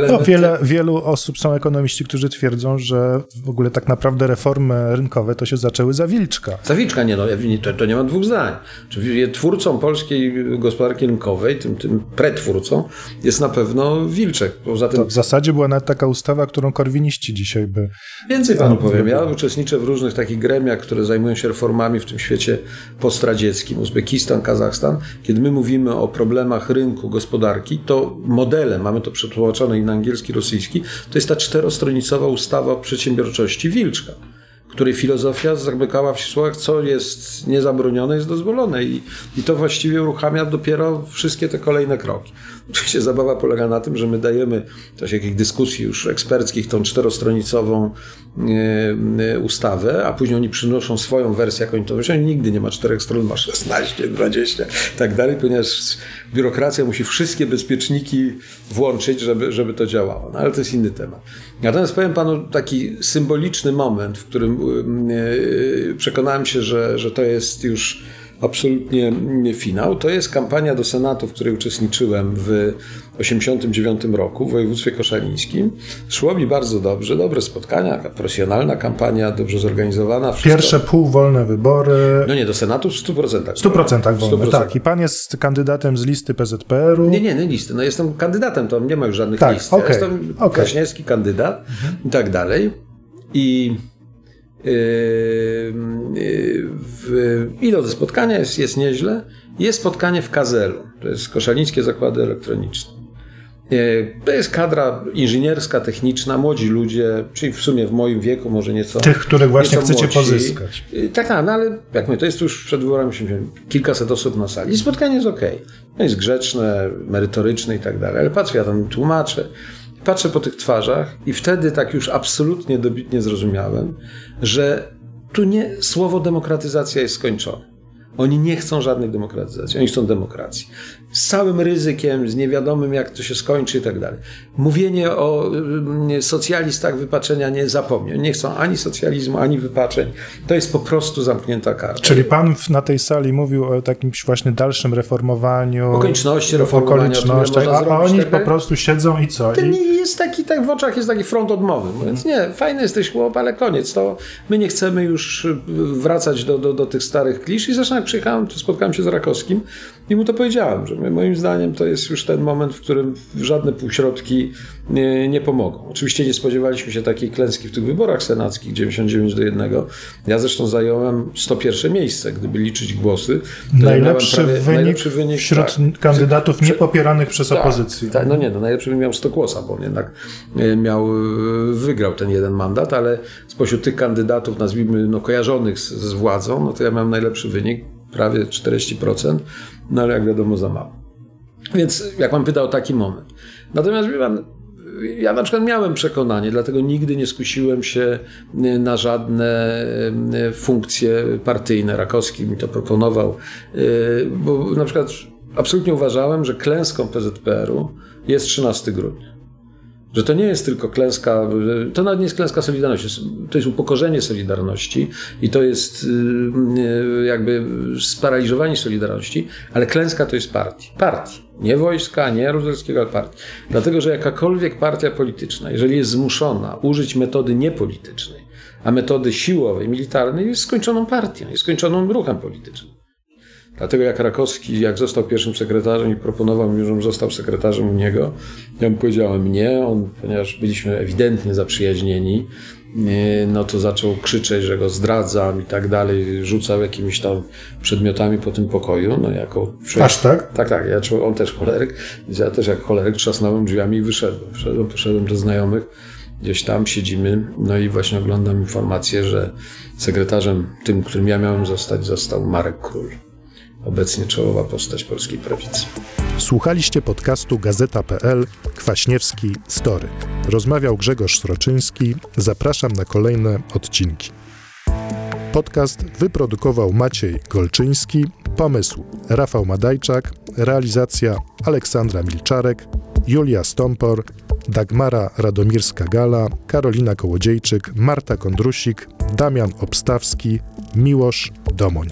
no, wiele, wielu osób, są ekonomiści, którzy twierdzą, że w ogóle tak naprawdę reformy rynkowe to się zaczęły za Wilczka. Za Wilczka, nie no, to, to nie ma dwóch zdań. Czyli twórcą polskiej gospodarki rynkowej, tym, tym pretwórcą, jest na pewno Wilczek. Poza tym... To w zasadzie była nawet taka ustawa, którą korwiniści dzisiaj by... Więcej panu powiem. Ja uczestniczę w różnych takich gremiach, które zajmują się reformami w tym świecie postradzieckim, Uzbekistan, Kazachstan. Kiedy my mówimy o problemach rynku, gospodarki, to modelem, mamy to przetłumaczone na angielski, rosyjski, to jest ta czterostronicowa ustawa o przedsiębiorczości Wilczka której filozofia zamykała w słowach, co jest niezabronione, jest dozwolone. I, I to właściwie uruchamia dopiero wszystkie te kolejne kroki. Oczywiście zabawa polega na tym, że my dajemy w czasie jakichś dyskusji już eksperckich tą czterostronicową e, ustawę, a później oni przynoszą swoją wersję, jak oni to myślą. Nigdy nie ma czterech stron, ma 16, 20 i tak dalej, ponieważ biurokracja musi wszystkie bezpieczniki włączyć, żeby, żeby to działało. No ale to jest inny temat. Natomiast powiem panu taki symboliczny moment, w którym e, przekonałem się, że, że to jest już absolutnie finał. To jest kampania do Senatu, w której uczestniczyłem w 1989 roku w województwie koszalińskim. Szło mi bardzo dobrze, dobre spotkania, profesjonalna kampania, dobrze zorganizowana. Wszystko. Pierwsze półwolne wybory. No nie, do Senatu w 100%. W 100% wolne, 100%. tak. I pan jest kandydatem z listy PZPR-u. Nie, nie, nie listy. No jestem kandydatem, to nie ma już żadnych tak, list. Okay, ja jestem okay. Kandydat mhm. i tak dalej. I w, ile do spotkania jest, jest nieźle. Jest spotkanie w Kazelu, to jest Koszalińskie Zakłady Elektroniczne. To jest kadra inżynierska, techniczna, młodzi ludzie, czyli w sumie w moim wieku, może nieco. Tych, których właśnie chcecie pozyskać. Tak, tak, no ale jak my, to jest już przed wyborami kilkaset osób na sali. I spotkanie jest ok. No jest grzeczne, merytoryczne i tak dalej, ale patrzę, ja tam tłumaczę. Patrzę po tych twarzach i wtedy tak już absolutnie dobitnie zrozumiałem, że tu nie słowo demokratyzacja jest skończone. Oni nie chcą żadnej demokratyzacji, oni chcą demokracji z całym ryzykiem, z niewiadomym jak to się skończy i tak dalej. Mówienie o mm, socjalistach wypaczenia nie zapomniał. Nie chcą ani socjalizmu, ani wypaczeń. To jest po prostu zamknięta karta. Czyli pan na tej sali mówił o jakimś właśnie dalszym reformowaniu. Okoliczności reformowania. A, a oni po prostu siedzą i co? Ten I... jest taki, tak w oczach jest taki front odmowy. Mówiąc, nie, fajny jesteś chłop, ale koniec. To my nie chcemy już wracać do, do, do tych starych klisz. I zresztą przyjechałem, to spotkałem się z Rakowskim i mu to powiedziałem, że moim zdaniem to jest już ten moment, w którym żadne półśrodki nie, nie, pomogą. Oczywiście nie spodziewaliśmy się takiej klęski w tych wyborach senackich 99 do 1. Ja zresztą zająłem 101 miejsce, gdyby liczyć głosy. Najlepszy, prawie, wynik najlepszy wynik wśród tak, kandydatów przy, niepopieranych przez tak, opozycję. Tak, no nie, no najlepszy wynik miał Stokłosa, bo on jednak e, miał, e, wygrał ten jeden mandat, ale spośród tych kandydatów, nazwijmy, no, kojarzonych z, z władzą, no to ja miałem najlepszy wynik, prawie 40%, no ale jak wiadomo za mało. Więc jak pan pytał, taki moment. Natomiast wie pan, ja na przykład miałem przekonanie, dlatego nigdy nie skusiłem się na żadne funkcje partyjne. Rakowski mi to proponował, y, bo na przykład absolutnie uważałem, że klęską PZPR-u jest 13 grudnia. Że to nie jest tylko klęska, to nawet nie jest klęska Solidarności, to jest upokorzenie Solidarności i to jest y, y, jakby sparaliżowanie Solidarności, ale klęska to jest partii. Partii. Nie wojska, nie Jaruzelskiego, ale partii. Dlatego, że jakakolwiek partia polityczna, jeżeli jest zmuszona użyć metody niepolitycznej, a metody siłowej, militarnej, jest skończoną partią, jest skończoną ruchem politycznym. Dlatego jak Rakowski, jak został pierwszym sekretarzem i proponował mi, żebym został sekretarzem u niego, ja mu powiedziałem nie, on, ponieważ byliśmy ewidentnie zaprzyjaźnieni, e, no to zaczął krzyczeć, że go zdradzam i tak dalej, rzucał jakimiś tam przedmiotami po tym pokoju, no jako Aż tak? tak, tak. Ja, on też choleryk, więc ja też jak choleryk trzasnąłem drzwiami i wyszedłem. Wszedłem, poszedłem do znajomych, gdzieś tam siedzimy, no i właśnie oglądam informację, że sekretarzem tym, którym ja miałem zostać, został Marek Król. Obecnie czołowa postać polskiej prawicy. Słuchaliście podcastu Gazeta.pl Kwaśniewski Story. Rozmawiał Grzegorz Sroczyński. Zapraszam na kolejne odcinki. Podcast wyprodukował Maciej Golczyński, pomysł Rafał Madajczak, realizacja Aleksandra Milczarek, Julia Stompor, Dagmara Radomirska-Gala, Karolina Kołodziejczyk, Marta Kondrusik, Damian Obstawski, Miłosz Domoń.